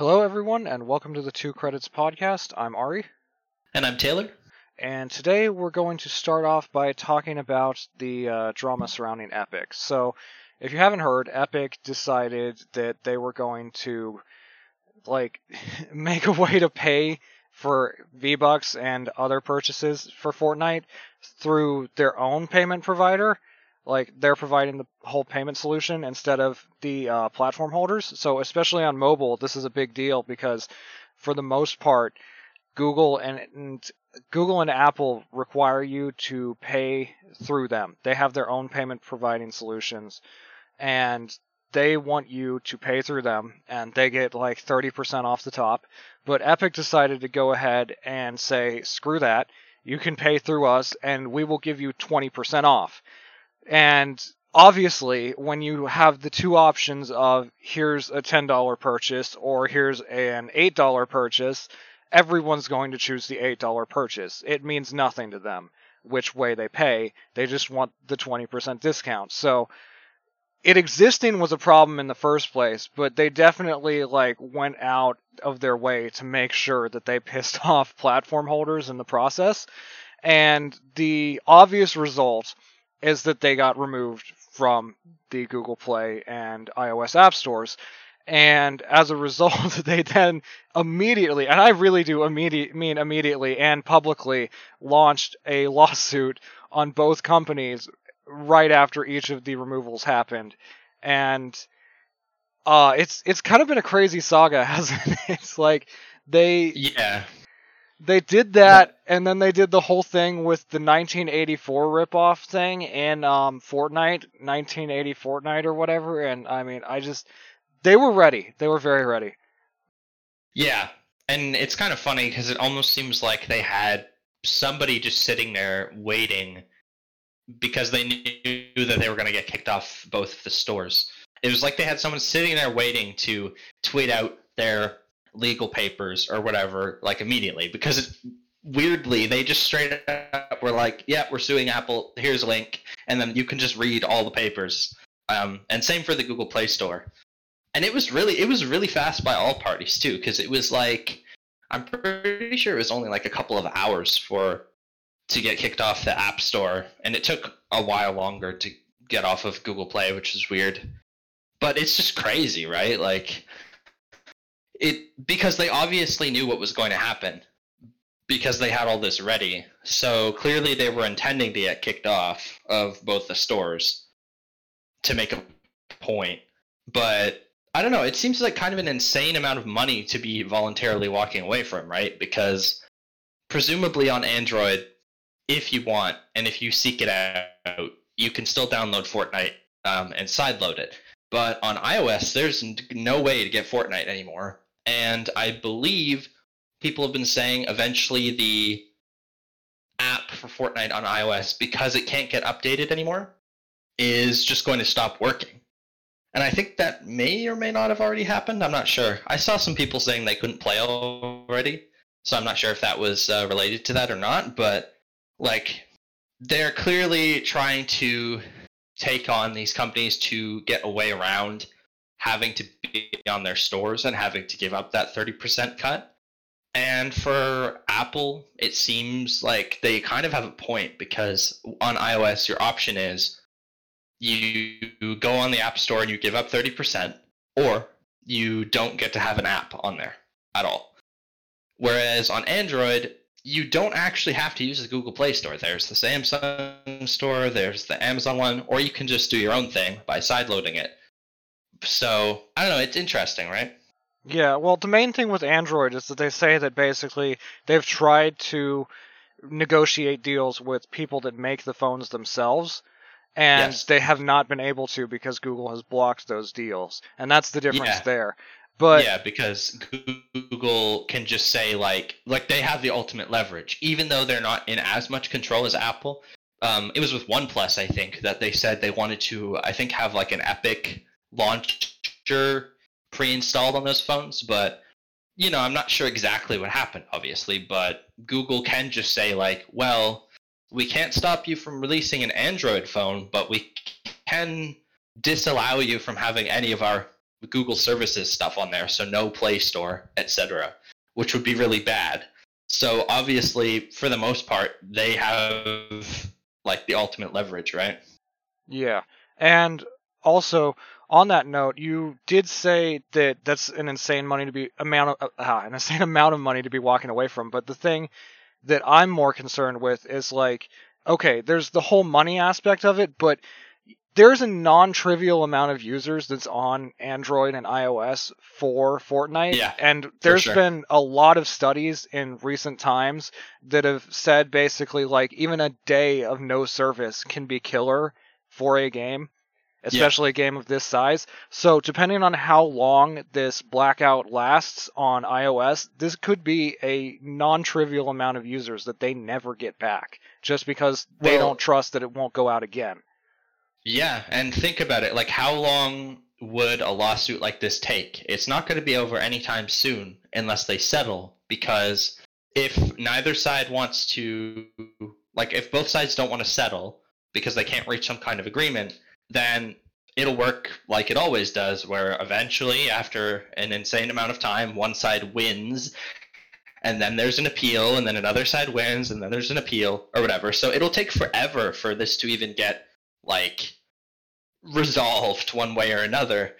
Hello, everyone, and welcome to the Two Credits Podcast. I'm Ari, And I'm Taylor. and today we're going to start off by talking about the uh, drama surrounding Epic. So, if you haven't heard, Epic decided that they were going to, like, make a way to pay for V-Bucks and other purchases for Fortnite through their own payment provider. Like, they're providing the whole payment solution instead of the uh, platform holders. So, especially on mobile, this is a big deal because, for the most part, Google and, and Google and Apple require you to pay through them. They have their own payment providing solutions and they want you to pay through them and they get like 30% off the top. But Epic decided to go ahead and say, screw that. You can pay through us and we will give you 20% off. And obviously, when you have the two options of here's a $10 purchase or here's an $8 purchase, everyone's going to choose the $8 purchase. It means nothing to them which way they pay. They just want the 20% discount. So it existing was a problem in the first place, but they definitely like went out of their way to make sure that they pissed off platform holders in the process. And the obvious result is that they got removed from the Google Play and iOS app stores. And as a result, they then immediately, and I really do immediate mean immediately and publicly launched a lawsuit on both companies right after each of the removals happened. And uh it's it's kind of been a crazy saga, hasn't it? It's like they Yeah. They did that and then they did the whole thing with the 1984 ripoff thing in um Fortnite, 1980 Fortnite or whatever and I mean, I just they were ready. They were very ready. Yeah. And it's kind of funny because it almost seems like they had somebody just sitting there waiting because they knew that they were going to get kicked off both of the stores. It was like they had someone sitting there waiting to tweet out their legal papers or whatever, like immediately. Because it, weirdly, they just straight up were like, "Yeah, we're suing Apple. Here's a link," and then you can just read all the papers. Um, and same for the Google Play Store. And it was really, it was really fast by all parties too, because it was like, I'm pretty sure it was only like a couple of hours for to get kicked off the App Store, and it took a while longer to get off of Google Play, which is weird. But it's just crazy, right? Like it because they obviously knew what was going to happen because they had all this ready. So clearly they were intending to get kicked off of both the stores to make a point. But I don't know, it seems like kind of an insane amount of money to be voluntarily walking away from, right? Because presumably on Android if you want, and if you seek it out, you can still download Fortnite um, and sideload it. But on iOS, there's no way to get Fortnite anymore. And I believe people have been saying eventually the app for Fortnite on iOS, because it can't get updated anymore, is just going to stop working. And I think that may or may not have already happened. I'm not sure. I saw some people saying they couldn't play already, so I'm not sure if that was uh, related to that or not. But like they're clearly trying to take on these companies to get a way around having to be on their stores and having to give up that 30% cut. And for Apple, it seems like they kind of have a point because on iOS, your option is you go on the App Store and you give up 30%, or you don't get to have an app on there at all. Whereas on Android, you don't actually have to use the Google Play Store. There's the Samsung store, there's the Amazon one, or you can just do your own thing by sideloading it. So, I don't know, it's interesting, right? Yeah, well, the main thing with Android is that they say that basically they've tried to negotiate deals with people that make the phones themselves, and Yes. they have not been able to because Google has blocked those deals. And that's the difference Yeah. there. But yeah, because Google can just say like like they have the ultimate leverage, even though they're not in as much control as Apple. Um, it was with OnePlus, I think, that they said they wanted to, I think, have like an Epic launcher pre-installed on those phones, but you know, I'm not sure exactly what happened, obviously, but Google can just say like, well, we can't stop you from releasing an Android phone, but we can disallow you from having any of our Google services stuff on there, so no Play Store, etc., which would be really bad. So obviously, for the most part, they have like the ultimate leverage, right? Yeah. And also on that note, you did say that that's an insane money to be amount of uh, an insane amount of money to be walking away from. But the thing that I'm more concerned with is like, okay, there's the whole money aspect of it, but there's a non-trivial amount of users that's on Android and iOS for Fortnite. Yeah, and there's sure. been a lot of studies in recent times that have said basically like even a day of no service can be killer for a game, especially a game of this size. So depending on how long this blackout lasts on iOS, this could be a non-trivial amount of users that they never get back just because they Well- don't trust that it won't go out again. Yeah, and think about it. Like, how long would a lawsuit like this take? It's not going to be over anytime soon unless they settle. Because if neither side wants to, like, if both sides don't want to settle because they can't reach some kind of agreement, then it'll work like it always does, where eventually, after an insane amount of time, one side wins. And then there's an appeal, and then another side wins, and then there's an appeal, or whatever. So it'll take forever for this to even get like resolved one way or another.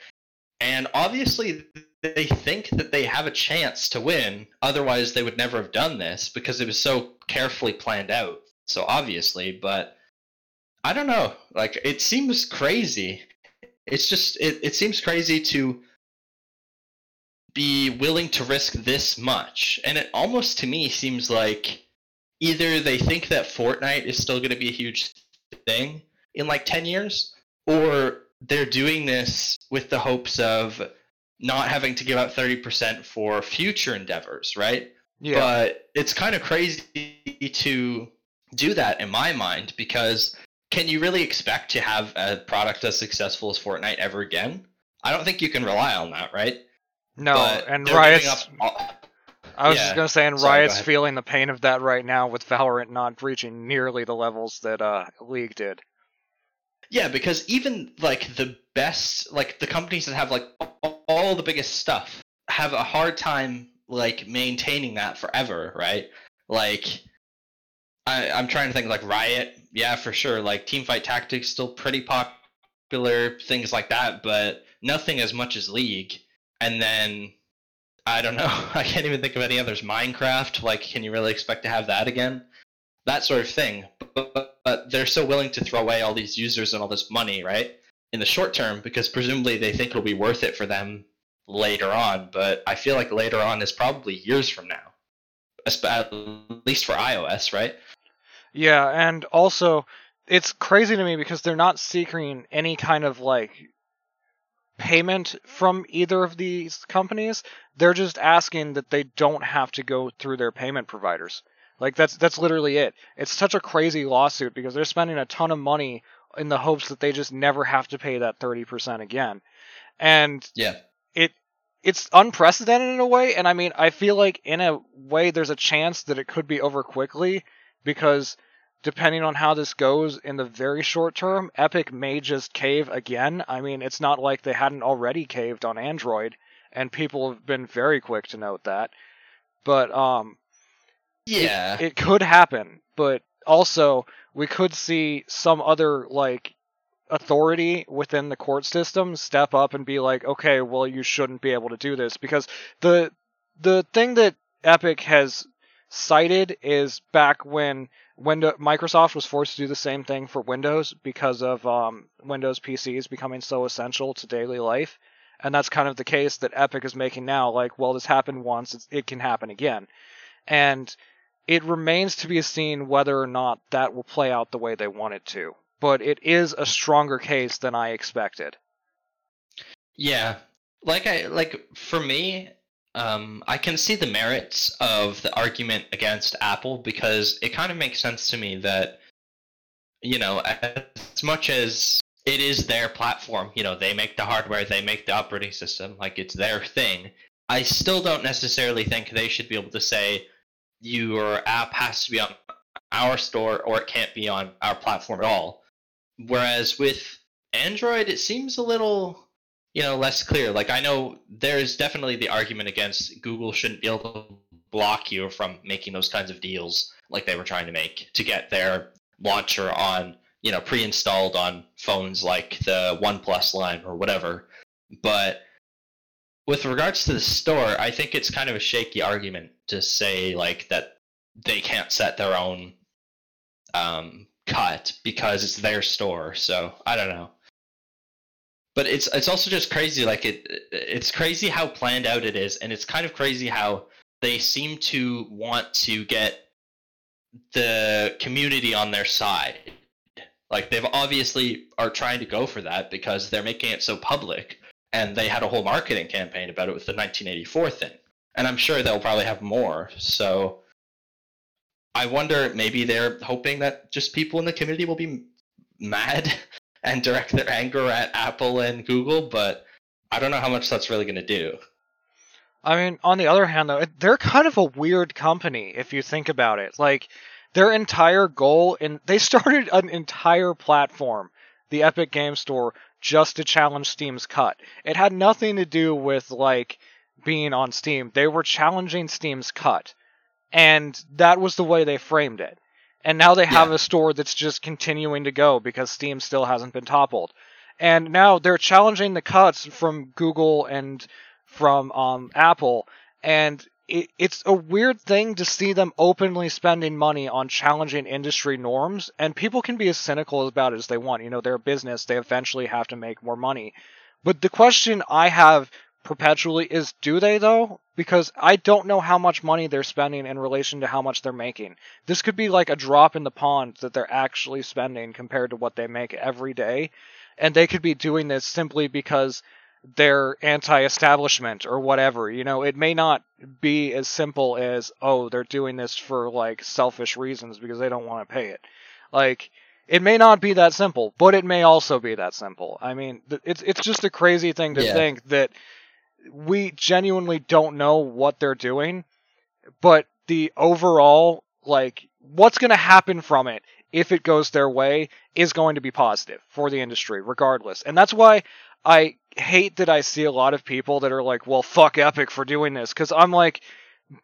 And obviously, they think that they have a chance to win. Otherwise, they would never have done this because it was so carefully planned out. So obviously, but I don't know. Like, it seems crazy. It's just, it, it seems crazy to be willing to risk this much. And it almost to me seems like either they think that Fortnite is still going to be a huge thing in like 10 years, or they're doing this with the hopes of not having to give out 30% for future endeavors, right? Yeah. But it's kind of crazy to do that in my mind because can you really expect to have a product as successful as Fortnite ever again? I don't think you can rely on that, right? no, But and Riot's. all- I was yeah. just gonna say, and Sorry, Riot's feeling the pain of that right now with Valorant not reaching nearly the levels that uh, League did. Yeah, because even like the best, like the companies that have like all the biggest stuff have a hard time like maintaining that forever, right? Like, I, I'm trying to think like Riot, yeah, for sure. Like Teamfight Tactics still pretty popular, things like that, but nothing as much as League. And then I don't know, I can't even think of any others. Minecraft, like, can you really expect to have that again? That sort of thing. But, but, but they're so willing to throw away all these users and all this money, right? In the short term, because presumably they think it'll be worth it for them later on. But I feel like later on is probably years from now, at least for iOS, right? Yeah, and also it's crazy to me because they're not seeking any kind of like payment from either of these companies. They're just asking that they don't have to go through their payment providers. Like that's that's literally it. It's such a crazy lawsuit because they're spending a ton of money in the hopes that they just never have to pay that 30% again. And Yeah. it it's unprecedented in a way and i mean i feel like in a way there's a chance that it could be over quickly because depending on how this goes in the very short term epic may just cave again. I mean it's not like they hadn't already caved on android and people have been very quick to note that. But um Yeah. it could happen, but also we could see some other like authority within the court system step up and be like, okay, well you shouldn't be able to do this. Because the the thing that Epic has cited is back when Windows Microsoft was forced to do the same thing for Windows because of um, Windows PCs becoming so essential to daily life. And that's kind of the case that Epic is making now. Like, well, this happened once, it can happen again. And it remains to be seen whether or not that will play out the way they want it to. But it is a stronger case than I expected. Yeah, like I like for me, um, I can see the merits of the argument against Apple because it kind of makes sense to me that you know as much as it is their platform, you know they make the hardware, they make the operating system, like it's their thing. I still don't necessarily think they should be able to say your app has to be on our store or it can't be on our platform at all. Whereas with Android, it seems a little you know less clear. Like I know there's definitely the argument against Google shouldn't be able to block you from making those kinds of deals like they were trying to make to get their launcher on you know pre-installed on phones like the OnePlus line or whatever. But with regards to the store, I think it's kind of a shaky argument to say like that they can't set their own um, cut because it's their store. So I don't know. But it's it's also just crazy. Like it it's crazy how planned out it is, and it's kind of crazy how they seem to want to get the community on their side. Like they've obviously are trying to go for that because they're making it so public, and they had a whole marketing campaign about it with the 1984 thing. And I'm sure they'll probably have more. So I wonder maybe they're hoping that just people in the community will be mad and direct their anger at Apple and Google, but I don't know how much that's really going to do. I mean, on the other hand, though, they're kind of a weird company if you think about it. Like, their entire goal, and they started an entire platform, the Epic Game Store, just to challenge Steam's cut. It had nothing to do with, like, being on Steam. They were challenging Steam's cut. And that was the way they framed it. And now they have Yeah. a store that's just continuing to go because Steam still hasn't been toppled. And now they're challenging the cuts from Google and from um, Apple, and it, it's a weird thing to see them openly spending money on challenging industry norms. And people can be as cynical about it as they want. You know, they're a business; they eventually have to make more money. But the question I have perpetually is, do they though? Because I don't know how much money they're spending in relation to how much they're making. This could be like a drop in the pond that they're actually spending compared to what they make every day. And they could be doing this simply because they're anti-establishment or whatever. You know, it may not be as simple as oh, they're doing this for like selfish reasons because they don't want to pay it. Like it may not be that simple, but it may also be that simple. I mean, it's it's just a crazy thing to Yeah. think that we genuinely don't know what they're doing, but the overall like what's going to happen from it if it goes their way is going to be positive for the industry regardless. And that's why I hate that I see a lot of people that are like, "Well, fuck Epic for doing this," cuz I'm like,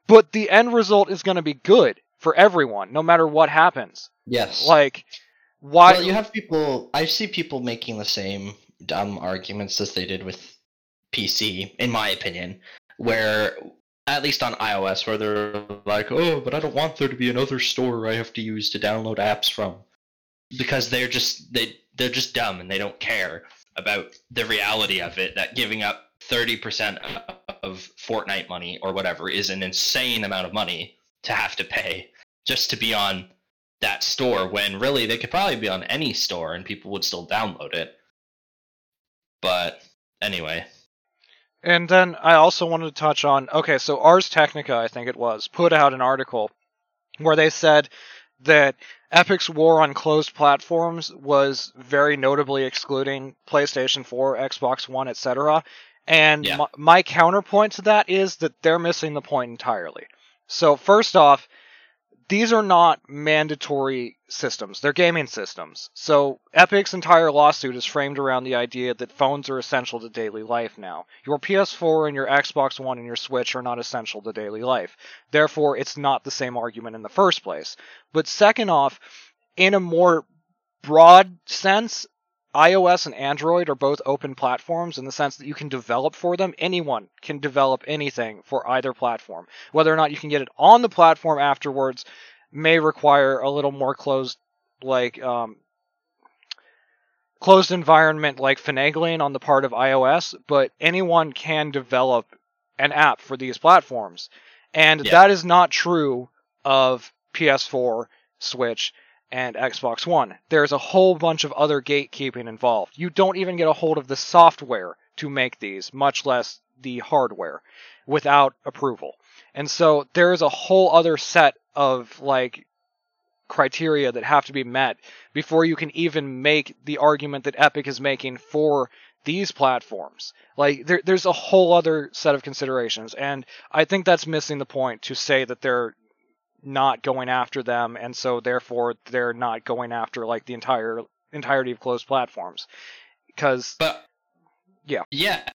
but the end result is going to be good for everyone no matter what happens. Yes. Like why well, you have people. I see people making the same dumb arguments as they did with PC, in my opinion, where at least on iOS, where they're like, "Oh, but I don't want there to be another store I have to use to download apps from," because they're just they they're just dumb and they don't care about the reality of it. That giving up thirty percent of Fortnite money or whatever is an insane amount of money to have to pay just to be on that store when really they could probably be on any store and people would still download it. But anyway, And then I also wanted to touch on okay, so Ars Technica, I think it was, put out an article where they said that Epic's war on closed platforms was very notably excluding PlayStation 4, Xbox One, etc. And Yeah. my, my counterpoint to that is that they're missing the point entirely. So, first off, these are not mandatory systems. They're gaming systems. So Epic's entire lawsuit is framed around the idea that phones are essential to daily life now. Your PS4 and your Xbox One and your Switch are not essential to daily life. Therefore, it's not the same argument in the first place. But second off, in a more broad sense, iOS and Android are both open platforms in the sense that you can develop for them. Anyone can develop anything for either platform. Whether or not you can get it on the platform afterwards may require a little more closed, like, um, closed environment like finagling on the part of iOS, but anyone can develop an app for these platforms. And Yeah. that is not true of PS4, Switch, and Xbox One. There's a whole bunch of other gatekeeping involved. You don't even get a hold of the software to make these, much less the hardware, without approval. And so there is a whole other set of like criteria that have to be met before you can even make the argument that Epic is making for these platforms. Like there, there's a whole other set of considerations, and I think that's missing the point to say that they're not going after them, and so therefore they're not going after like the entire entirety of closed platforms. Because but Yeah, yeah,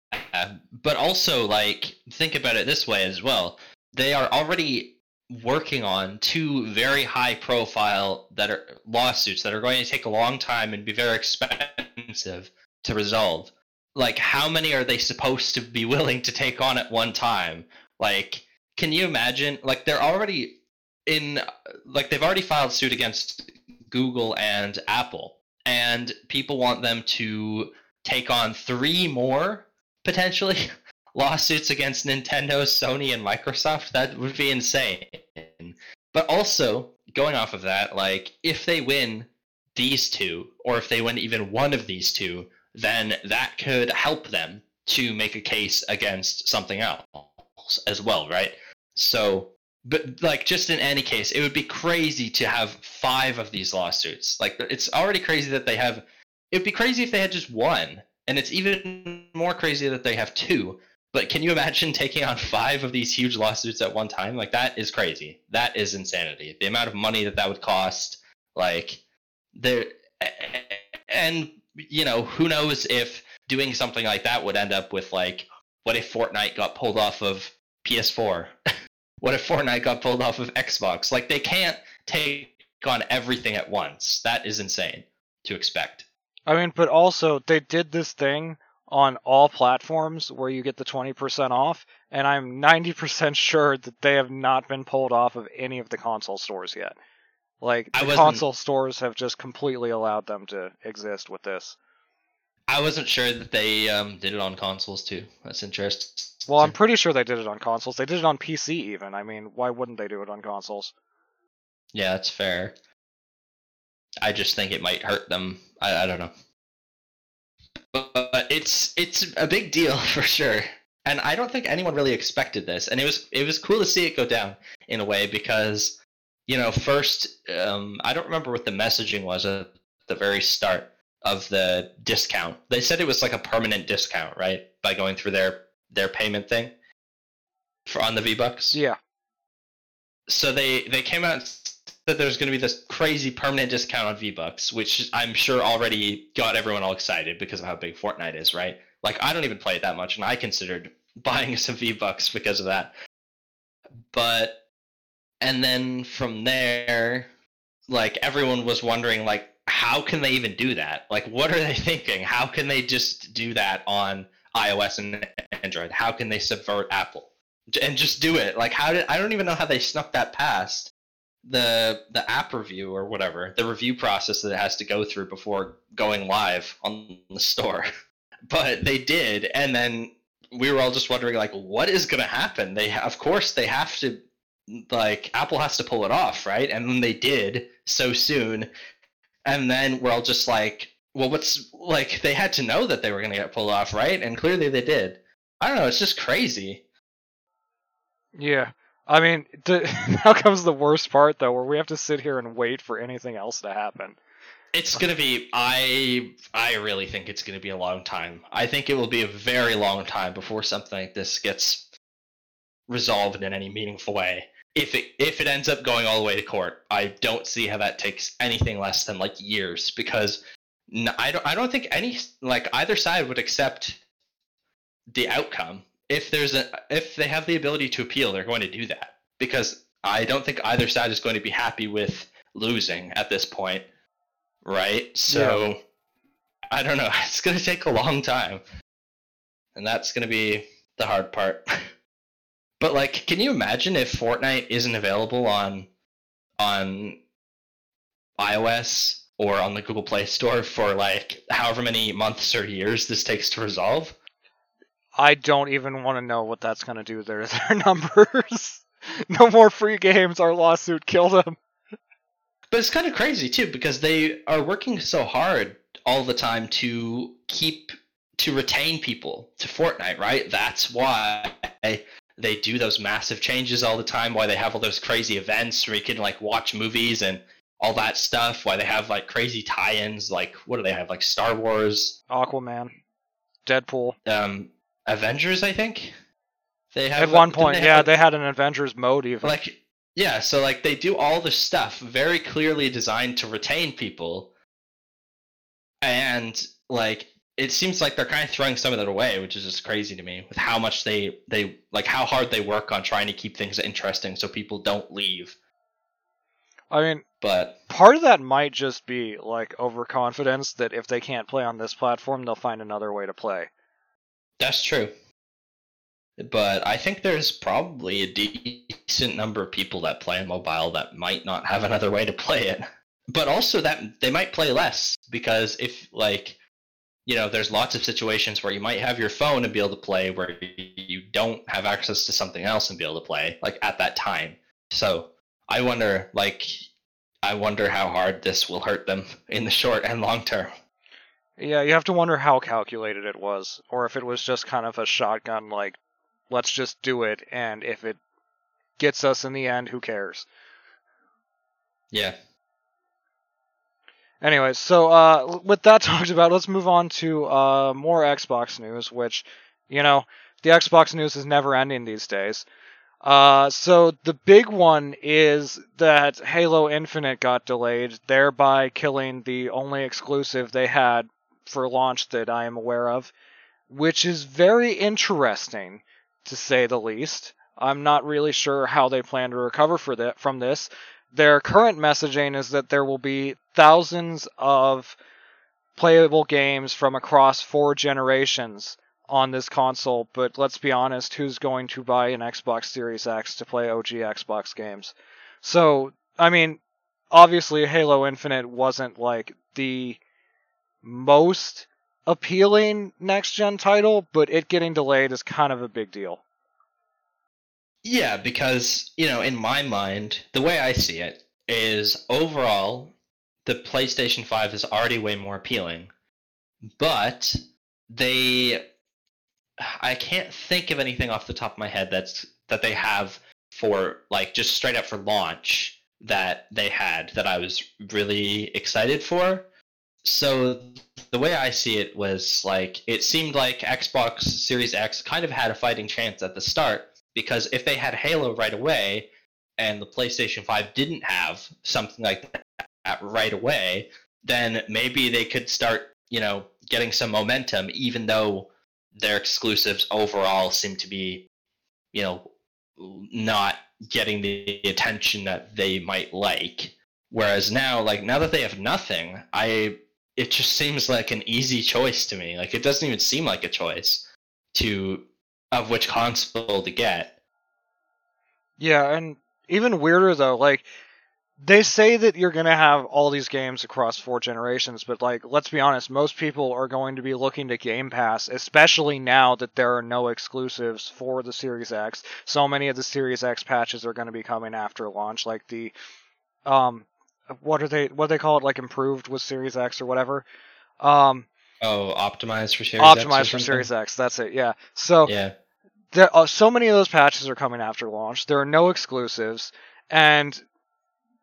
but also like think about it this way as well. They are already working on two very high profile that are lawsuits that are going to take a long time and be very expensive to resolve. Like how many are they supposed to be willing to take on at one time? Like can you imagine like they're already in like they've already filed suit against Google and Apple and people want them to take on three more potentially lawsuits against Nintendo, Sony, and Microsoft. That would be insane. But also, going off of that, like if they win these two, or if they win even one of these two, then that could help them to make a case against something else as well, right? So, but like just in any case, it would be crazy to have five of these lawsuits. Like it's already crazy that they have. It'd be crazy if they had just one, and it's even more crazy that they have two. But can you imagine taking on five of these huge lawsuits at one time? Like that is crazy. That is insanity. The amount of money that that would cost, like there, and you know who knows if doing something like that would end up with like what if Fortnite got pulled off of PS4? what if Fortnite got pulled off of Xbox? Like they can't take on everything at once. That is insane to expect. I mean, but also they did this thing on all platforms where you get the 20% off, and I'm 90% sure that they have not been pulled off of any of the console stores yet. Like the console stores have just completely allowed them to exist with this. I wasn't sure that they um, did it on consoles too. That's interesting. Well, I'm pretty sure they did it on consoles. They did it on PC even. I mean, why wouldn't they do it on consoles? Yeah, that's fair. I just think it might hurt them. I, I don't know. But, but it's it's a big deal for sure. And I don't think anyone really expected this. And it was it was cool to see it go down in a way because you know, first um, I don't remember what the messaging was at the very start of the discount. They said it was like a permanent discount, right? By going through their their payment thing for on the V Bucks Yeah. so they they came out and said there's going to be this crazy permanent discount on V Bucks, which I'm sure already got everyone all excited because of how big Fortnite is, right? Like I don't even play it that much, and I considered buying some V Bucks because of that. But and then from there, like everyone was wondering, like how can they even do that? Like what are they thinking? How can they just do that on iOS and Android? How can they subvert Apple? and just do it. Like how did I don't even know how they snuck that past the the app review or whatever, the review process that it has to go through before going live on the store. But they did and then we were all just wondering like what is going to happen? They of course they have to like Apple has to pull it off, right? And then they did so soon. And then we're all just like, well what's like they had to know that they were going to get pulled off, right? And clearly they did. I don't know, it's just crazy. Yeah. I mean, the, now comes the worst part though, where we have to sit here and wait for anything else to happen. It's gonna be. I I really think it's gonna be a long time. I think it will be a very long time before something like this gets resolved in any meaningful way. If it if it ends up going all the way to court, I don't see how that takes anything less than like years because n- I don't I don't think any like either side would accept the outcome. If there's a if they have the ability to appeal, they're going to do that because I don't think either side is going to be happy with losing at this point right? So I don't know. It's gonna take a long time, and that's gonna be the hard part. but like, can you imagine if Fortnite isn't available on on iOS or on the Google Play Store for like however many months or years this takes to resolve? I don't even want to know what that's going to do to their, their numbers. no more free games. Our lawsuit killed them. But it's kind of crazy too because they are working so hard all the time to keep to retain people to Fortnite, right? That's why they do those massive changes all the time. Why they have all those crazy events where you can like watch movies and all that stuff. Why they have like crazy tie-ins, like what do they have? Like Star Wars, Aquaman, Deadpool. um, Avengers, I think. They have At one point, have, yeah, like- they had an Avengers mode even. like yeah so like they do all this stuff very clearly designed to retain people and like it seems like they're kind of throwing some of that away, which is just crazy to me with how much they they like how hard they work on trying to keep things interesting so people don't leave. I mean, But part of that might just be like overconfidence that if they can't play on this platform, they'll find another way to play. that's true. But I think there's probably a decent number of people that play on mobile that might not have another way to play it. But also that they might play less because if like you know, there's lots of situations where you might have your phone and be able to play where you don't have access to something else and be able to play like at that time. So I wonder, like, I wonder how hard this will hurt them in the short and long term. Yeah, you have to wonder how calculated it was, or if it was just kind of a shotgun, like, let's just do it, and if it gets us in the end, who cares? Yeah. Anyway, so uh, with that talked about, let's move on to uh, more Xbox news, which, you know, the Xbox news is never ending these days. Uh, so the big one is that Halo Infinite got delayed, thereby killing the only exclusive they had for launch that I am aware of, which is very interesting, to say the least. I'm not really sure how they plan to recover for that from this. Their current messaging is that there will be thousands of playable games from across four generations on this console, but let's be honest, who's going to buy an Xbox Series X to play OG Xbox games? So, I mean, obviously Halo Infinite wasn't like the most appealing next gen title, but it getting delayed is kind of a big deal. Yeah, because, you know, in my mind, the way I see it is overall, the PlayStation 5 is already way more appealing. But they I can't think of anything off the top of my head that's that they have for like just straight up for launch that they had that I was really excited for. So the way I see it was like it seemed like Xbox Series X kind of had a fighting chance at the start because if they had Halo right away and the PlayStation 5 didn't have something like that right away, then maybe they could start, you know, getting some momentum even though their exclusives overall seem to be, you know, not getting the attention that they might like. Whereas now, like now that they have nothing, I it just seems like an easy choice to me. Like it doesn't even seem like a choice to of which console to get. Yeah, and even weirder though, like they say that you're going to have all these games across four generations, but like let's be honest, most people are going to be looking to Game Pass, especially now that there are no exclusives for the Series X. So many of the Series X patches are going to be coming after launch, like the um what are they what do they call it like improved with Series X or whatever. Um Oh, optimized for Series X. optimized for? Series X, that's it. Yeah. So Yeah. there are so many of those patches are coming after launch. There are no exclusives, and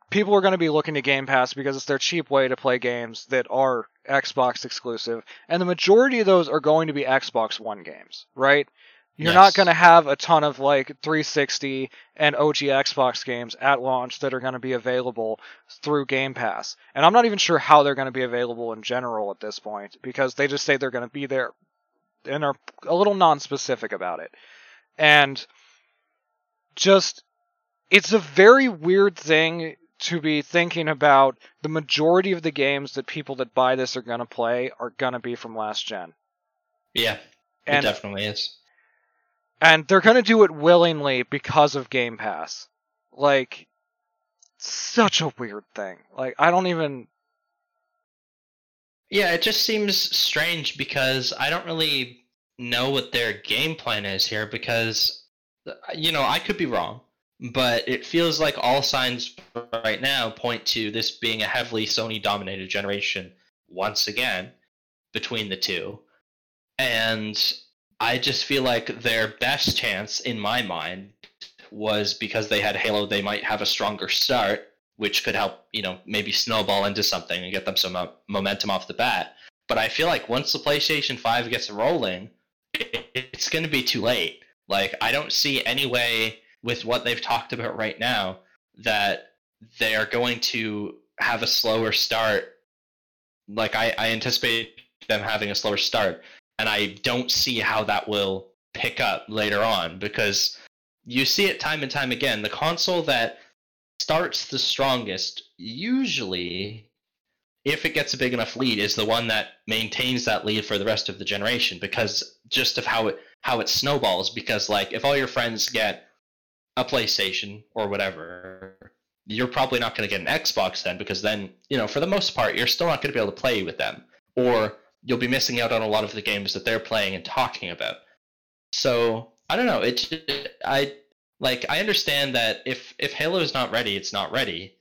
people are going to be looking to Game Pass because it's their cheap way to play games that are Xbox exclusive, and the majority of those are going to be Xbox One games, right? You're not going to have a ton of like 360 and OG Xbox games at launch that are going to be available through Game Pass. And I'm not even sure how they're going to be available in general at this point because they just say they're going to be there and are a little non-specific about it. And just it's a very weird thing to be thinking about the majority of the games that people that buy this are going to play are going to be from last gen. Yeah. it definitely is. and they're going to do it willingly because of Game Pass. Like such a weird thing. Like I don't even Yeah, it just seems strange because I don't really know what their game plan is here because you know, I could be wrong, but it feels like all signs right now point to this being a heavily Sony dominated generation once again between the two. And I just feel like their best chance in my mind was because they had Halo, they might have a stronger start, which could help, you know, maybe snowball into something and get them some uh, momentum off the bat. But I feel like once the PlayStation 5 gets rolling, it's going to be too late. Like, I don't see any way with what they've talked about right now that they are going to have a slower start. Like, I, I anticipate them having a slower start. And I don't see how that will pick up later on because you see it time and time again. The console that starts the strongest usually if it gets a big enough lead is the one that maintains that lead for the rest of the generation because just of how it how it snowballs because like if all your friends get a PlayStation or whatever you're probably not going to get an Xbox then because then you know for the most part you're still not going to be able to play with them or you'll be missing out on a lot of the games that they're playing and talking about so I don't know it I like I understand that if if Halo is not ready it's not ready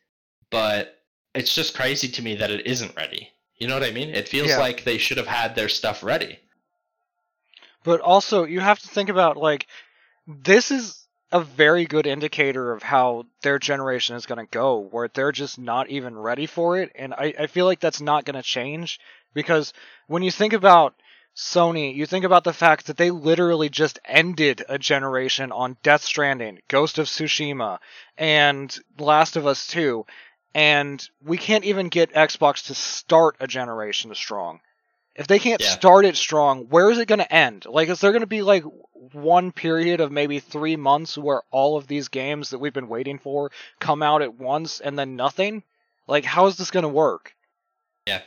but it's just crazy to me that it isn't ready. You know what I mean? It feels yeah. like they should have had their stuff ready. But also, you have to think about like this is a very good indicator of how their generation is going to go, where they're just not even ready for it. And I, I feel like that's not going to change because when you think about Sony, you think about the fact that they literally just ended a generation on Death Stranding, Ghost of Tsushima, and Last of Us 2, and we can't even get Xbox to start a generation strong. If they can't yeah. start it strong, where is it going to end? Like, is there going to be like one period of maybe three months where all of these games that we've been waiting for come out at once and then nothing? Like, how is this going to work? Yeah.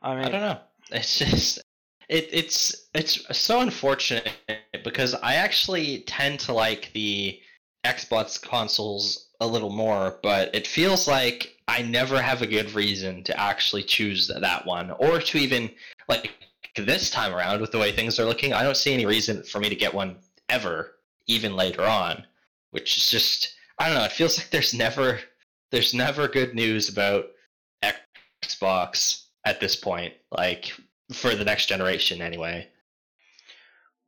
I mean, I don't know. It's just it, it's it's so unfortunate because I actually tend to like the Xbox consoles a little more, but it feels like I never have a good reason to actually choose that one or to even like this time around with the way things are looking. I don't see any reason for me to get one ever, even later on, which is just I don't know. It feels like there's never there's never good news about Xbox at this point, like for the next generation anyway.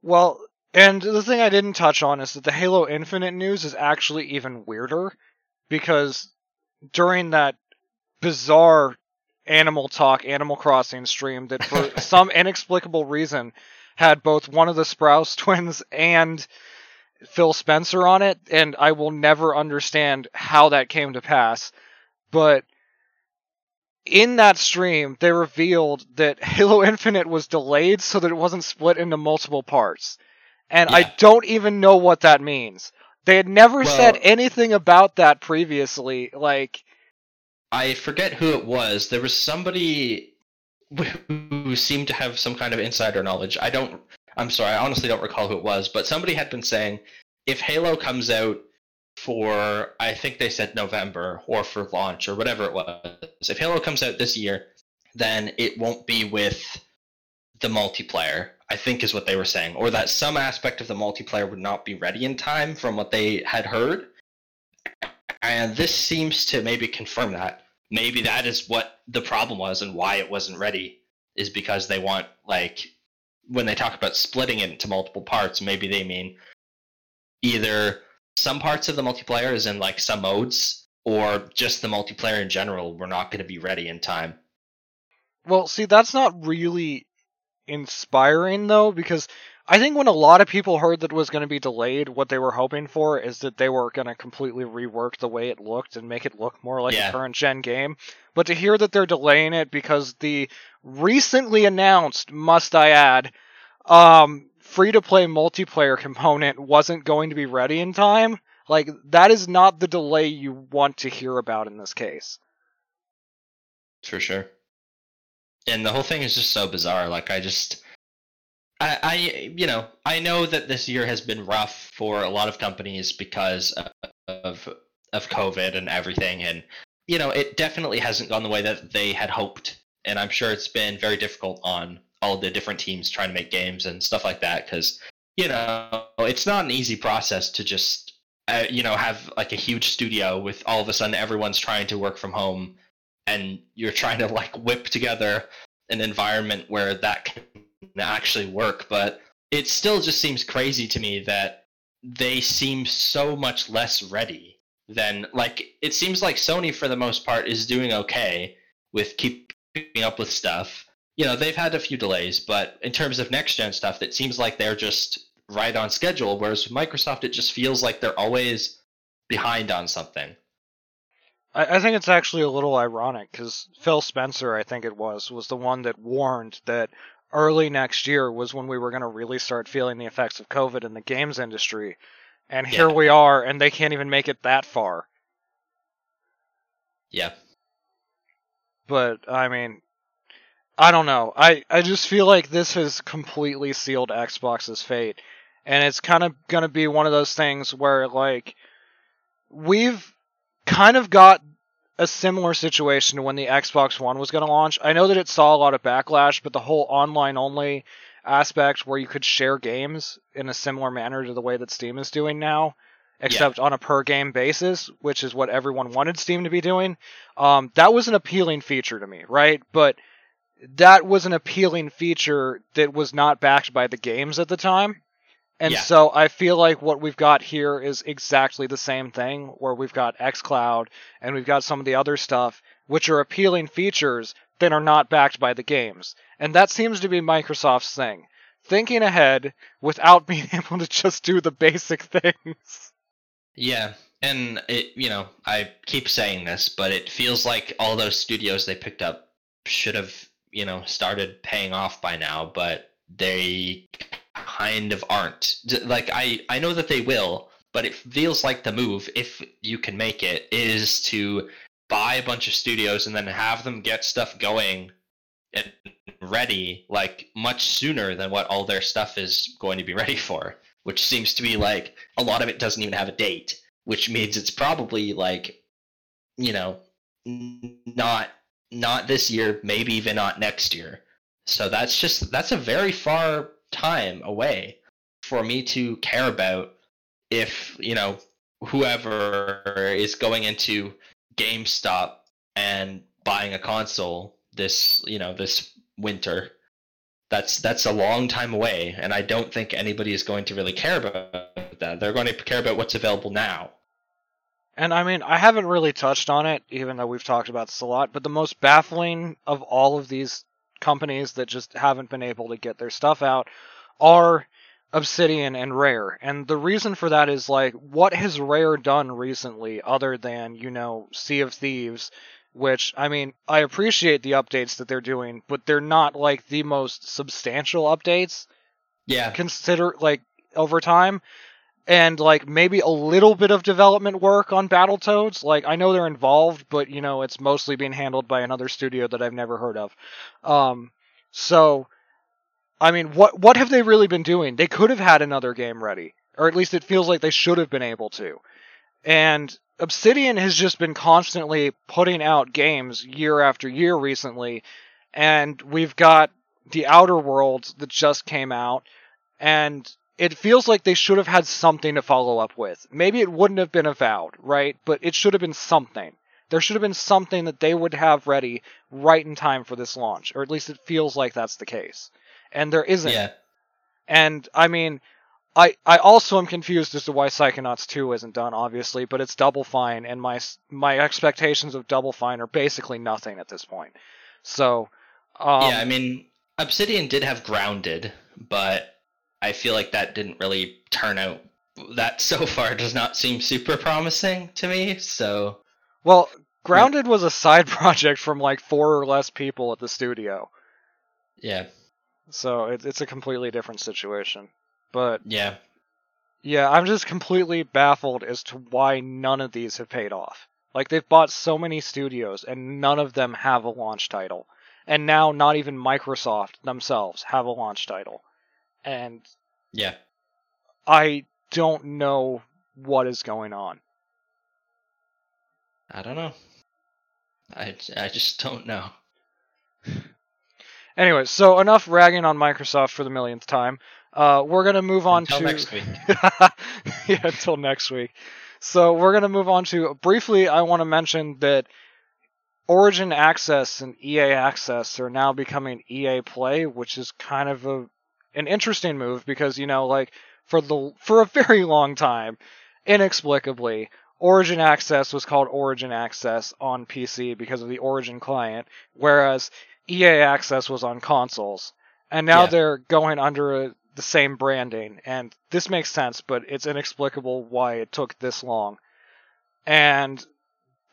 Well, and the thing I didn't touch on is that the Halo Infinite news is actually even weirder because during that bizarre Animal Talk Animal Crossing stream that for some inexplicable reason had both one of the Sprouse twins and Phil Spencer on it, and I will never understand how that came to pass. But in that stream, they revealed that Halo Infinite was delayed so that it wasn't split into multiple parts and yeah. I don't even know what that means. They had never well, said anything about that previously. Like, I forget who it was. There was somebody who seemed to have some kind of insider knowledge. I don't. I'm sorry. I honestly don't recall who it was, but somebody had been saying if Halo comes out for I think they said November or for launch or whatever it was. If Halo comes out this year, then it won't be with the multiplayer. I think is what they were saying, or that some aspect of the multiplayer would not be ready in time from what they had heard. And this seems to maybe confirm that. Maybe that is what the problem was and why it wasn't ready is because they want like when they talk about splitting it into multiple parts, maybe they mean either some parts of the multiplayer is in like some modes or just the multiplayer in general we're not going to be ready in time. Well, see, that's not really inspiring though because I think when a lot of people heard that it was going to be delayed, what they were hoping for is that they were going to completely rework the way it looked and make it look more like yeah. a current gen game. But to hear that they're delaying it because the recently announced, must I add, um, free to play multiplayer component wasn't going to be ready in time, like that is not the delay you want to hear about in this case. For sure and the whole thing is just so bizarre. Like I just, I, I, you know, I know that this year has been rough for a lot of companies because of of COVID and everything, and you know, it definitely hasn't gone the way that they had hoped. And I'm sure it's been very difficult on all the different teams trying to make games and stuff like that because you know it's not an easy process to just uh, you know have like a huge studio with all of a sudden everyone's trying to work from home and you're trying to like whip together an environment where that can actually work but it still just seems crazy to me that they seem so much less ready than like it seems like Sony for the most part is doing okay with keeping up with stuff. You know, they've had a few delays, but in terms of next gen stuff, it seems like they're just right on schedule. Whereas Microsoft, it just feels like they're always behind on something. I, I think it's actually a little ironic because Phil Spencer, I think it was, was the one that warned that early next year was when we were going to really start feeling the effects of COVID in the games industry. And here Yeah. we are, and they can't even make it that far. Yeah. But I mean, I don't know. I I just feel like this has completely sealed Xbox's fate, and it's kind of gonna be one of those things where like we've kind of got a similar situation to when the Xbox One was going to launch. I know that it saw a lot of backlash, but the whole online only aspect where you could share games in a similar manner to the way that Steam is doing now, except on a per game basis, which is what everyone wanted Steam to be doing. Um, that was an appealing feature to me, right? But that was an appealing feature that was not backed by the games at the time. And Yeah. so I feel like what we've got here is exactly the same thing, where we've got xCloud and we've got some of the other stuff, which are appealing features that are not backed by the games. And that seems to be Microsoft's thing. Thinking ahead without being able to just do the basic things. Yeah, and it you know I keep saying this, but it feels like all those studios they picked up should have you know started paying off by now, but they kind of aren't. Like I I know that they will, but it feels like the move if you can make it is to buy a bunch of studios and then have them get stuff going and ready like much sooner than what all their stuff is going to be ready for which seems to be like a lot of it doesn't even have a date, which means it's probably like, you know, not not this year, maybe even not next year. So that's just that's a very far time away for me to care about if you know whoever is going into GameStop and buying a console this you know this winter. That's that's a long time away and i don't think anybody is going to really care about that. They're going to care about what's available now. And I mean, I haven't really touched on it, even though we've talked about this a lot, but the most baffling of all of these companies that just haven't been able to get their stuff out are Obsidian and Rare. And the reason for that is like, what has Rare done recently other than, you know, Sea of Thieves? Which, I mean, I appreciate the updates that they're doing, but they're not like the most substantial updates yeah consider like over time and like maybe a little bit of development work on Battletoads. Like I know they're involved, but you know it's mostly being handled by another studio that I've never heard of. Um, so I mean, what what have they really been doing? They could have had another game ready, or at least it feels like they should have been able to. And Obsidian has just been constantly putting out games year after year recently, and we've got the Outer Worlds that just came out, and it feels like they should have had something to follow up with. Maybe it wouldn't have been Avowed, right? But it should have been something. There should have been something that they would have ready right in time for this launch, or at least it feels like that's the case. And there isn't. yeah And I mean, I I also am confused as to why Psychonauts 2 isn't done, obviously, but it's Double Fine, and my my expectations of Double Fine are basically nothing at this point. So, um, yeah i mean obsidian did have grounded but i feel like that didn't really turn out that so far does not seem super promising to me so well, Grounded was a side project from like four or less people at the studio, yeah so it, it's a completely different situation. But yeah yeah, I'm just completely baffled as to why none of these have paid off. Like they've bought so many studios and none of them have a launch title. And now not even Microsoft themselves have a launch title. And yeah I don't know what is going on. i don't know i, I just don't know Anyway, so enough ragging on Microsoft for the millionth time. Uh, we're gonna move on Until to next week. yeah, until next week. So we're gonna move on to briefly. I want to mention that Origin Access and EA Access are now becoming EA Play, which is kind of a an interesting move because you know, like for the for a very long time, inexplicably, Origin Access was called Origin Access on PC because of the Origin client, whereas EA Access was on consoles. And now Yeah. they're going under a, the same branding, and this makes sense, but it's inexplicable why it took this long. And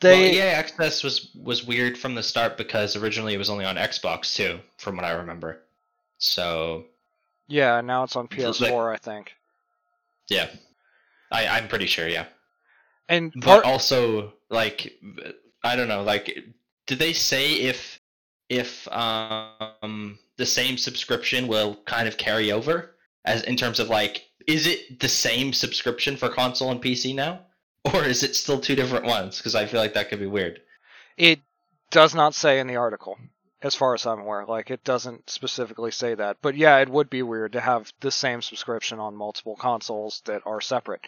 they well, EA Access was was weird from the start because originally it was only on Xbox too, from what I remember. So yeah, now it's on PS4, I think. yeah, I I'm pretty sure. Yeah, And but also like I don't know. Like, did they say if if um the same subscription will kind of carry over as in terms of like is it the same subscription for console and PC now? Or is it still two different ones? Because I feel like that could be weird. it does not say in the article, as far as I'm aware. Like it doesn't specifically say that. But yeah, it would be weird to have the same subscription on multiple consoles that are separate.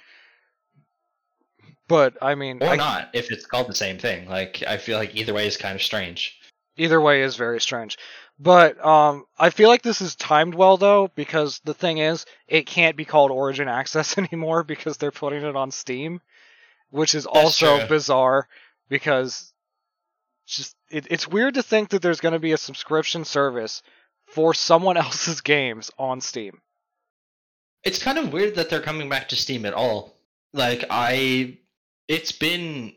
But I mean, Or I- not, if it's called the same thing. Like, I feel like either way is kind of strange. either way is very strange. But um, I feel like this is timed well though, because the thing is, it can't be called Origin Access anymore because they're putting it on Steam, which is also true. bizarre because just it, it's weird to think that there's going to be a subscription service for someone else's games on Steam. It's kind of weird that they're coming back to Steam at all. Like, I. It's been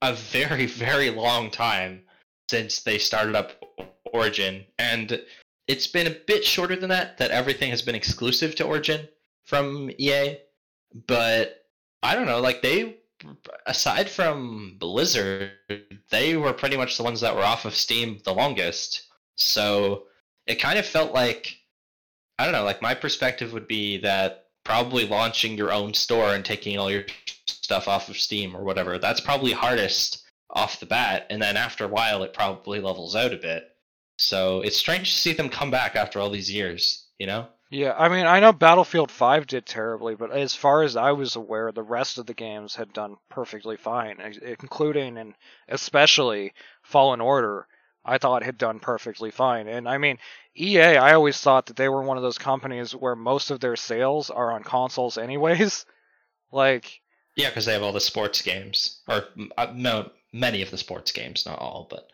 a very, very long time since they started up Origin, and it's been a bit shorter than that, that everything has been exclusive to Origin from EA. But I don't know, like, they. Aside from Blizzard, they were pretty much the ones that were off of Steam the longest. So it kind of felt like I don't know, like my perspective would be that probably launching your own store and taking all your stuff off of Steam or whatever, that's probably hardest off the bat, and then after a while it probably levels out a bit. So it's strange to see them come back after all these years, you know? Yeah, I mean, I know Battlefield 5 did terribly, but as far as I was aware, the rest of the games had done perfectly fine, including and especially Fallen Order. I thought had done perfectly fine. And I mean, EA, I always thought that they were one of those companies where most of their sales are on consoles anyways. Like, Yeah, because they have all the sports games, or uh, no, many of the sports games, not all, but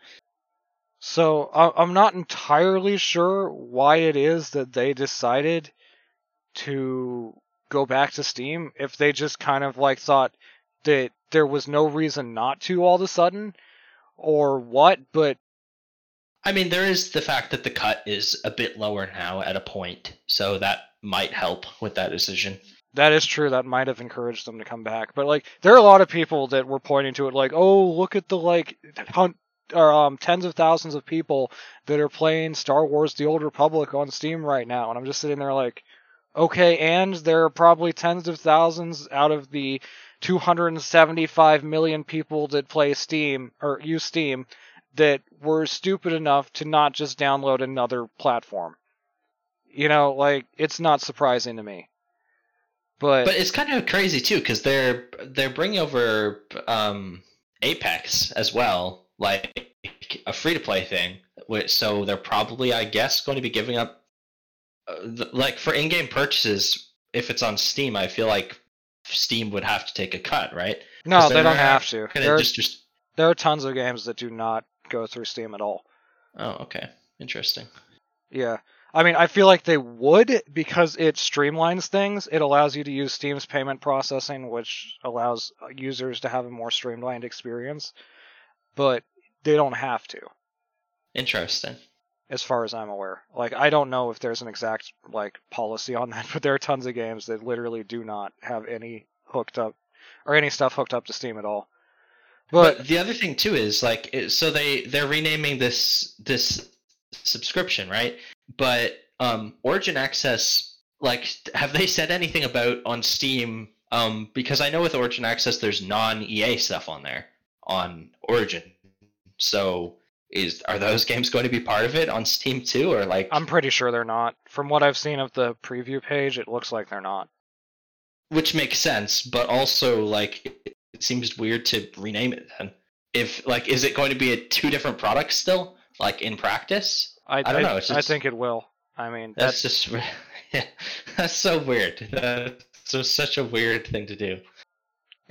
So I'm not entirely sure why it is that they decided to go back to Steam. If they just kind of like thought that there was no reason not to all of a sudden, or what. But I mean, there is the fact that the cut is a bit lower now at a point, so that might help with that decision. that is true. That might have encouraged them to come back. But like, there are a lot of people that were pointing to it, like, oh, look at the like hunt. Or um, tens of thousands of people that are playing Star Wars: The Old Republic on Steam right now, and I'm just sitting there like, Okay, and there are probably tens of thousands out of the 275 million people that play Steam or use Steam that were stupid enough to not just download another platform. You know, like it's not surprising to me. But, But it's kind of crazy too, because they're they're bringing over um, Apex as well, like a free to play thing. Which so they're probably, I guess, going to be giving up, uh, like for in game purchases. If it's on Steam, I feel like Steam would have to take a cut, right? No, they don't have to. There, just just there are tons of games that do not go through Steam at all. oh okay, interesting. Yeah. I mean, I feel like they would because it streamlines things. It allows you to use Steam's payment processing, which allows users to have a more streamlined experience. But they don't have to, Interesting. as far as I'm aware. Like, I don't know if there's an exact like policy on that, but there are tons of games that literally do not have any hooked up or any stuff hooked up to Steam at all. But, But the other thing too is like so they they're renaming this this subscription, right? But um Origin Access like have they said anything about on Steam um because I know with Origin Access there's non-EA stuff on there on Origin. So is are those games going to be part of it on Steam too or like I'm pretty sure they're not. From what I've seen of the preview page, it looks like they're not. which makes sense, but also like it seems weird to rename it then. If like is it going to be a two different products still like in practice? I, I don't know, it's I think it will. I mean, That's that's just yeah, that's so weird. That's just such a weird thing to do.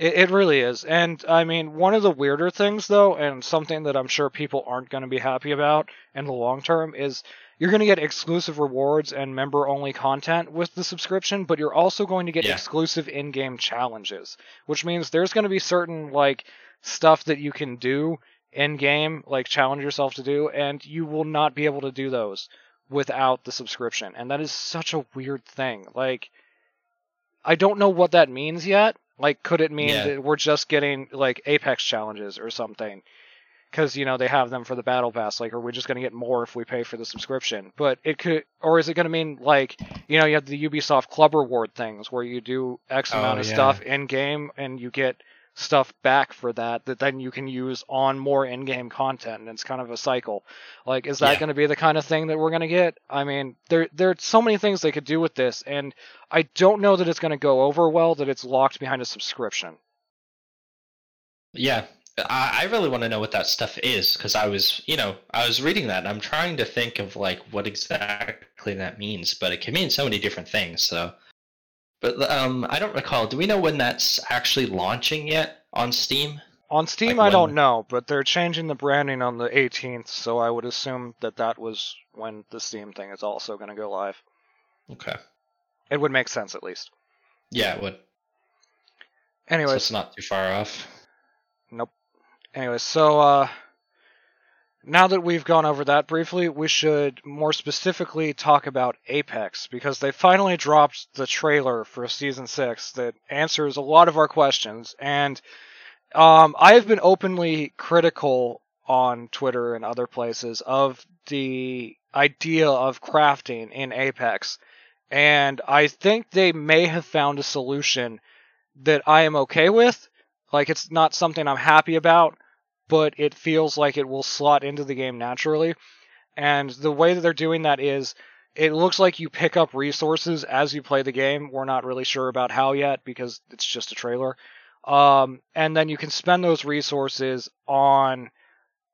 It, it really is. And I mean, one of the weirder things, though, and something that I'm sure people aren't going to be happy about in the long term, is you're going to get exclusive rewards and member only content with the subscription, but you're also going to get Yeah. exclusive in game challenges, which means there's going to be certain like stuff that you can do in game, like challenge yourself to do, and you will not be able to do those without the subscription. And that is such a weird thing. Like, I don't know what that means yet. Like, could it mean Yeah. that we're just getting like Apex challenges or something? Because you know they have them for the battle pass. Like, are we just going to get more if we pay for the subscription? But it could, or is it going to mean like you know you have the Ubisoft Club reward things where you do X Oh, amount of yeah. stuff in game and you get stuff back for that that then you can use on more in-game content and it's kind of a cycle like is that Yeah. going to be the kind of thing that we're going to get i mean there there are so many things they could do with this and i don't know that it's going to go over well that it's locked behind a subscription Yeah, I, I really want to know what that stuff is because I was, you know, I was reading that and I'm trying to think of like what exactly that means, but it can mean so many different things. So, but um, I don't recall. Do we know when that's actually launching yet on Steam? on steam Like i don't know but they're changing the branding on the 18th so i would assume that that was when the steam thing is also going to go live Okay. it would make sense at least Yeah, it would. Anyway So it's not too far off. Nope. Anyways, so uh, now that we've gone over that briefly, we should more specifically talk about Apex because they finally dropped the trailer for season six that answers a lot of our questions. And um, I have been openly critical on Twitter and other places of the idea of crafting in Apex. And I think they may have found a solution that I am okay with. Like, it's not something I'm happy about, but it feels like it will slot into the game naturally. And the way that they're doing that is it looks like you pick up resources as you play the game. We're not really sure about how yet because it's just a trailer. Um, and then you can spend those resources on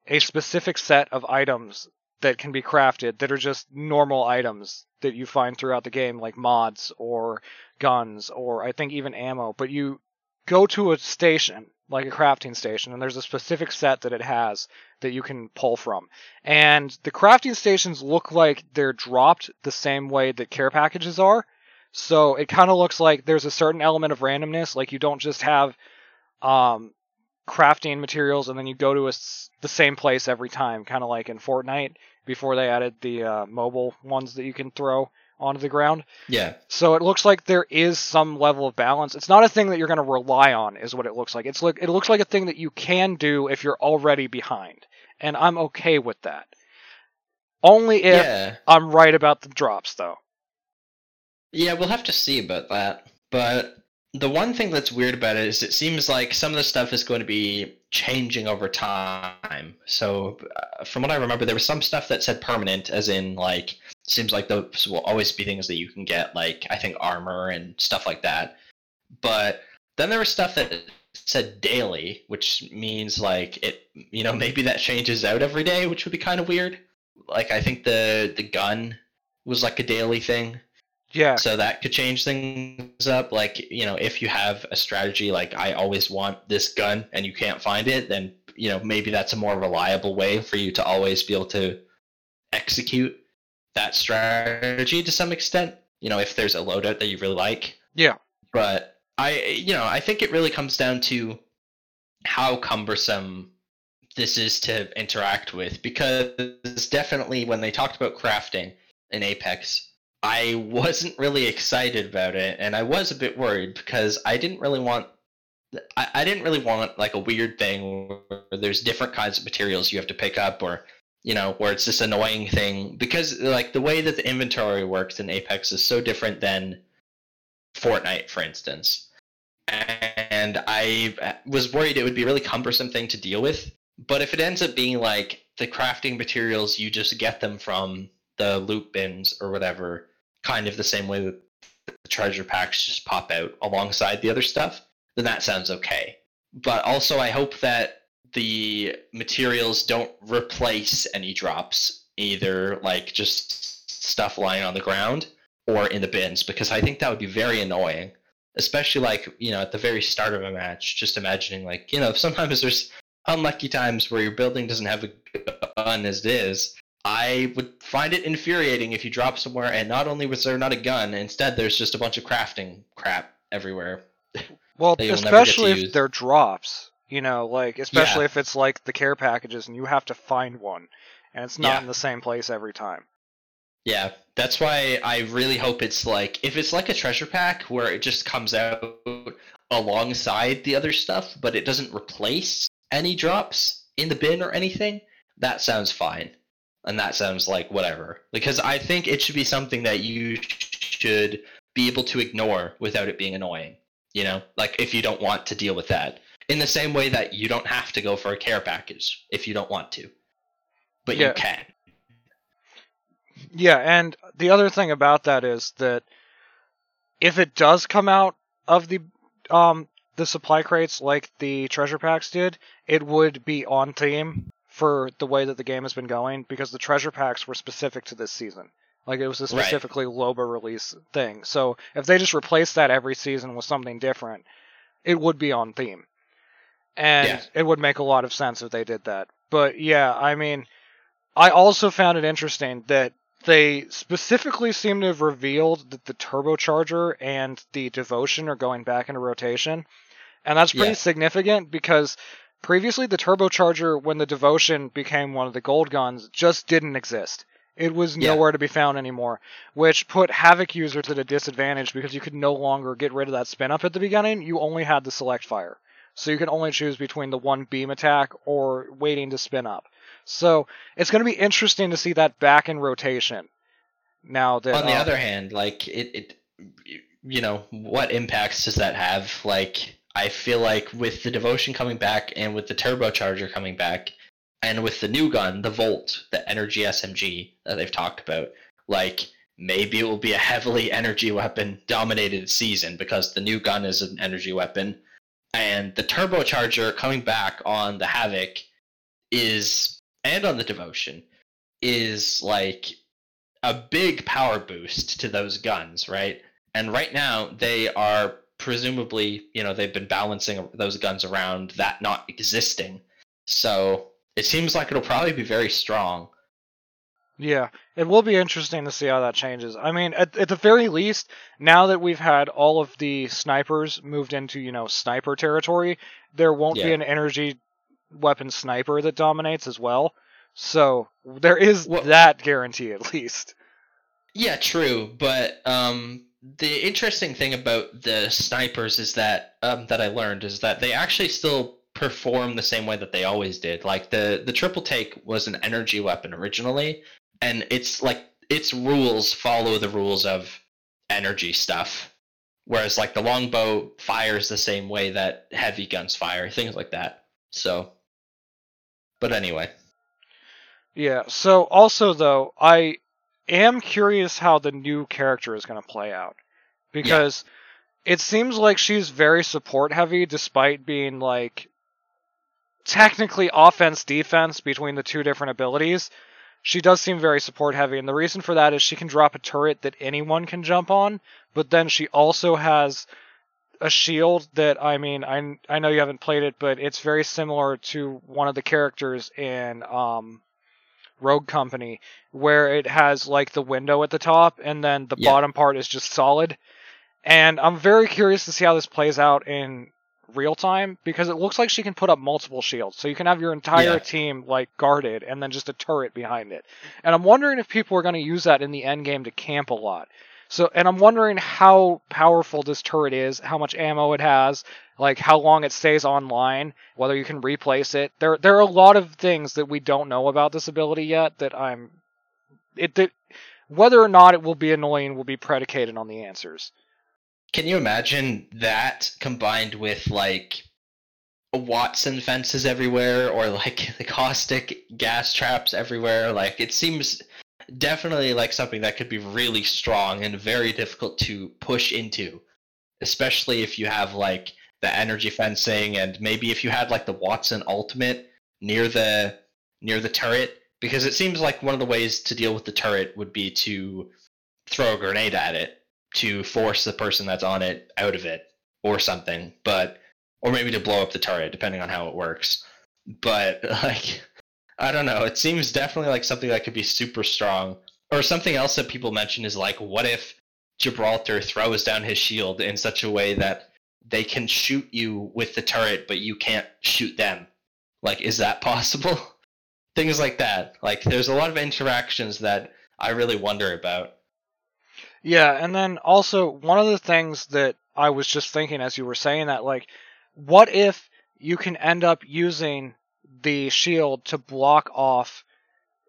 a specific set of items that can be crafted that are just normal items that you find throughout the game, like mods or guns or I think even ammo. But you go to a station, like a crafting station, and there's a specific set that it has that you can pull from. And the crafting stations look like they're dropped the same way that care packages are. So it kind of looks like there's a certain element of randomness, like you don't just have um, crafting materials and then you go to a the same place every time, kind of like in Fortnite before they added the uh, mobile ones that you can throw onto the ground. Yeah. So it looks like there is some level of balance. It's not a thing that you're going to rely on, is what it looks like. It's like it looks like a thing that you can do if you're already behind, and I'm okay with that. Only if yeah. I'm right about the drops, though. Yeah, we'll have to see about that. But the one thing that's weird about it is it seems like some of the stuff is going to be changing over time. So, uh, from what I remember, there was some stuff that said permanent, as in, like, seems like those will always be things that you can get, like, I think armor and stuff like that. But then there was stuff that said daily, which means, like, it, you know, maybe that changes out every day, which would be kind of weird. Like, I think the, the gun was like a daily thing. Yeah, So that could change things up. Like, you know, if you have a strategy like I always want this gun and you can't find it, then, you know, maybe that's a more reliable way for you to always be able to execute that strategy to some extent. You know, if there's a loadout that you really like. yeah, But I, you know, I think it really comes down to how cumbersome this is to interact with because definitely when they talked about crafting in Apex, I wasn't really excited about it, and I was a bit worried because I didn't really want. I, I didn't really want like a weird thing where there's different kinds of materials you have to pick up, or you know, where it's this annoying thing because like the way that the inventory works in Apex is so different than Fortnite, for instance. And I was worried it would be a really cumbersome thing to deal with. But if it ends up being like the crafting materials, you just get them from the loot bins or whatever, kind of the same way that the treasure packs just pop out alongside the other stuff, then that sounds okay. But also, I hope that the materials don't replace any drops, either like just stuff lying on the ground or in the bins, because I think that would be very annoying. Especially like, you know, at the very start of a match, just imagining like, you know, sometimes there's unlucky times where your building doesn't have a gun as it is, I would find it infuriating if you drop somewhere and not only was there not a gun, instead there's just a bunch of crafting crap everywhere. Well, that you'll never get to especially if they're drops, you know, like especially Yeah. if it's like the care packages and you have to find one, and it's not Yeah. in the same place every time. Yeah, that's why I really hope it's like if it's like a treasure pack where it just comes out alongside the other stuff, but it doesn't replace any drops in the bin or anything. That sounds fine, and that sounds like whatever. Because I think it should be something that you should be able to ignore without it being annoying. You know, like if you don't want to deal with that. In the same way that you don't have to go for a care package if you don't want to, but Yeah. you can. Yeah, and the other thing about that is that if it does come out of the um the supply crates like the treasure packs did, it would be on theme for the way that the game has been going because the treasure packs were specific to this season. Like it was a Right. specifically Loba release thing. So if they just replaced that every season with something different, it would be on theme. And Yeah. it would make a lot of sense if they did that. But yeah, I mean, I also found it interesting that they specifically seem to have revealed that the turbocharger and the devotion are going back into rotation. And that's pretty Yeah. significant because previously the turbocharger, when the devotion became one of the gold guns, just didn't exist. It was Yeah. nowhere to be found anymore, which put Havoc users at a disadvantage because you could no longer get rid of that spin up at the beginning. You only had the select fire. So you can only choose between the one beam attack or waiting to spin up. So it's going to be interesting to see that back in rotation. Now that on the uh, other hand like it, it you know what impacts does that have like i feel like with the devotion coming back and with the turbocharger coming back and with the new gun the volt the energy smg that they've talked about like maybe it will be a heavily energy weapon dominated season because the new gun is an energy weapon and the turbocharger coming back on the havoc is and on the devotion is like a big power boost to those guns, right? And right now they are presumably, you know, they've been balancing those guns around that not existing. So it seems like it'll probably be very strong. Yeah, it will be interesting to see how that changes. I mean, at, at the very least, now that we've had all of the snipers moved into, you know, sniper territory, there won't be an energy weapon sniper that dominates as well. So there is Well- that guarantee at least. Yeah, true. But um, the interesting thing about the snipers is that um, that I learned is that they actually still perform the same way that they always did. Like the the triple take was an energy weapon originally, and it's like its rules follow the rules of energy stuff. Whereas like the longbow fires the same way that heavy guns fire, things like that. So, but anyway, Yeah. So also though, I am curious how the new character is going to play out because it seems like she's very support heavy despite being like technically offense defense between the two different abilities. She does seem very support heavy and the reason for that is she can drop a turret that anyone can jump on, but then she also has a shield that I mean I I know you haven't played it but it's very similar to one of the characters in um Rogue Company, where it has like the window at the top and then the Yeah. bottom part is just solid. And I'm very curious to see how this plays out in real time because it looks like she can put up multiple shields. So you can have your entire Yeah. team like guarded and then just a turret behind it. And I'm wondering if people are going to use that in the end game to camp a lot. So and I'm wondering how powerful this turret is, how much ammo it has, like how long it stays online, whether you can replace it. There there are a lot of things that we don't know about this ability yet that I'm it that whether or not it will be annoying will be predicated on the answers. Can you imagine that combined with like Wattson fences everywhere or like the caustic gas traps everywhere? Like it seems definitely like something that could be really strong and very difficult to push into, especially if you have like the energy fencing and maybe if you had like the Wattson ultimate near the near the turret because it seems like one of the ways to deal with the turret would be to throw a grenade at it to force the person that's on it out of it or something but or maybe to blow up the turret depending on how it works but like I don't know. It seems definitely like something that could be super strong. Or something else that people mention is like, what if Gibraltar throws down his shield in such a way that they can shoot you with the turret, but you can't shoot them? Like, is that possible? Things like that. Like, there's a lot of interactions that I really wonder about. Yeah, and then also one of the things that I was just thinking as you were saying that, like, what if you can end up using the shield to block off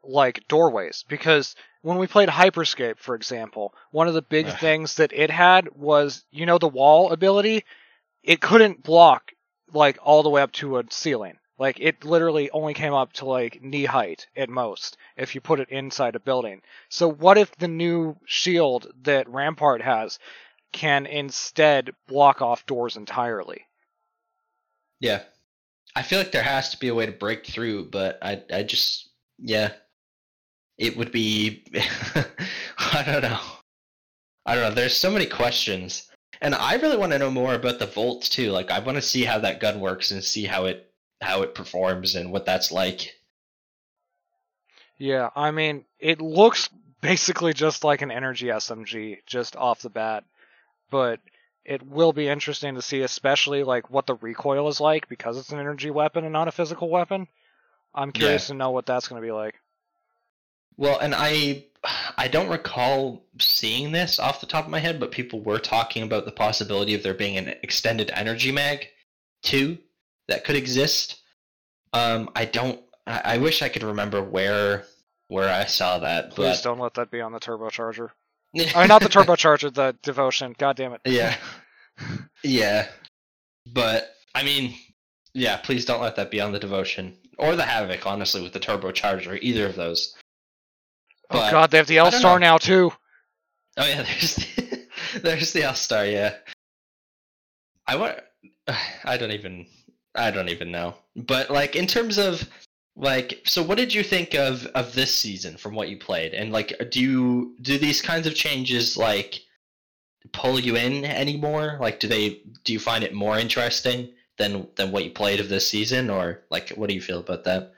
like doorways? Because when we played Hyperscape, for example, one of the big things that it had was, you know, the wall ability. It couldn't block like all the way up to a ceiling. Like it literally only came up to like knee height at most if you put it inside a building. So what if the new shield that Rampart has can instead block off doors entirely? Yeah. I feel like there has to be a way to break through, but I I just yeah. It would be I don't know. I don't know. There's so many questions. And I really want to know more about the Volt too. Like I want to see how that gun works and see how it how it performs and what that's like. Yeah, I mean, it looks basically just like an energy SMG just off the bat, but it will be interesting to see especially like what the recoil is like because it's an energy weapon and not a physical weapon. I'm curious to know what that's going to be like. Well, and I I don't recall seeing this off the top of my head, but people were talking about the possibility of there being an extended energy mag too that could exist. Um, I don't. I, I wish I could remember where where I saw that, Please but don't let that be on the turbocharger. I mean, not the turbocharger, the devotion. God damn it. yeah, yeah, but I mean, yeah. Please don't let that be on the devotion or the havoc. Honestly, with the turbocharger, either of those. oh god, they have the L star now too. Oh yeah, there's the, there's the L star. Yeah, I want. I don't even. I don't even know. But like in terms of like, so what did you think of of this season from what you played? And like, do you do these kinds of changes like pull you in anymore? Like, do they do you find it more interesting than than what you played of this season, or like, what do you feel about that?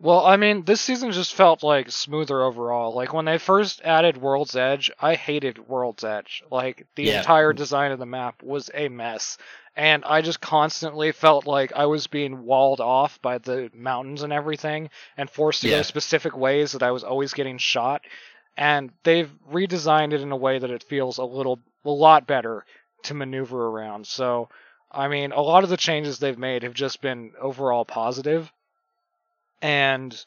Well, I mean, this season just felt like smoother overall. Like when they first added World's Edge, I hated World's Edge. Like the Yeah. entire design of the map was a mess. And I just constantly felt like I was being walled off by the mountains and everything and forced to Yeah. go specific ways that I was always getting shot. And they've redesigned it in a way that it feels a little a lot better to maneuver around. So, I mean, a lot of the changes they've made have just been overall positive and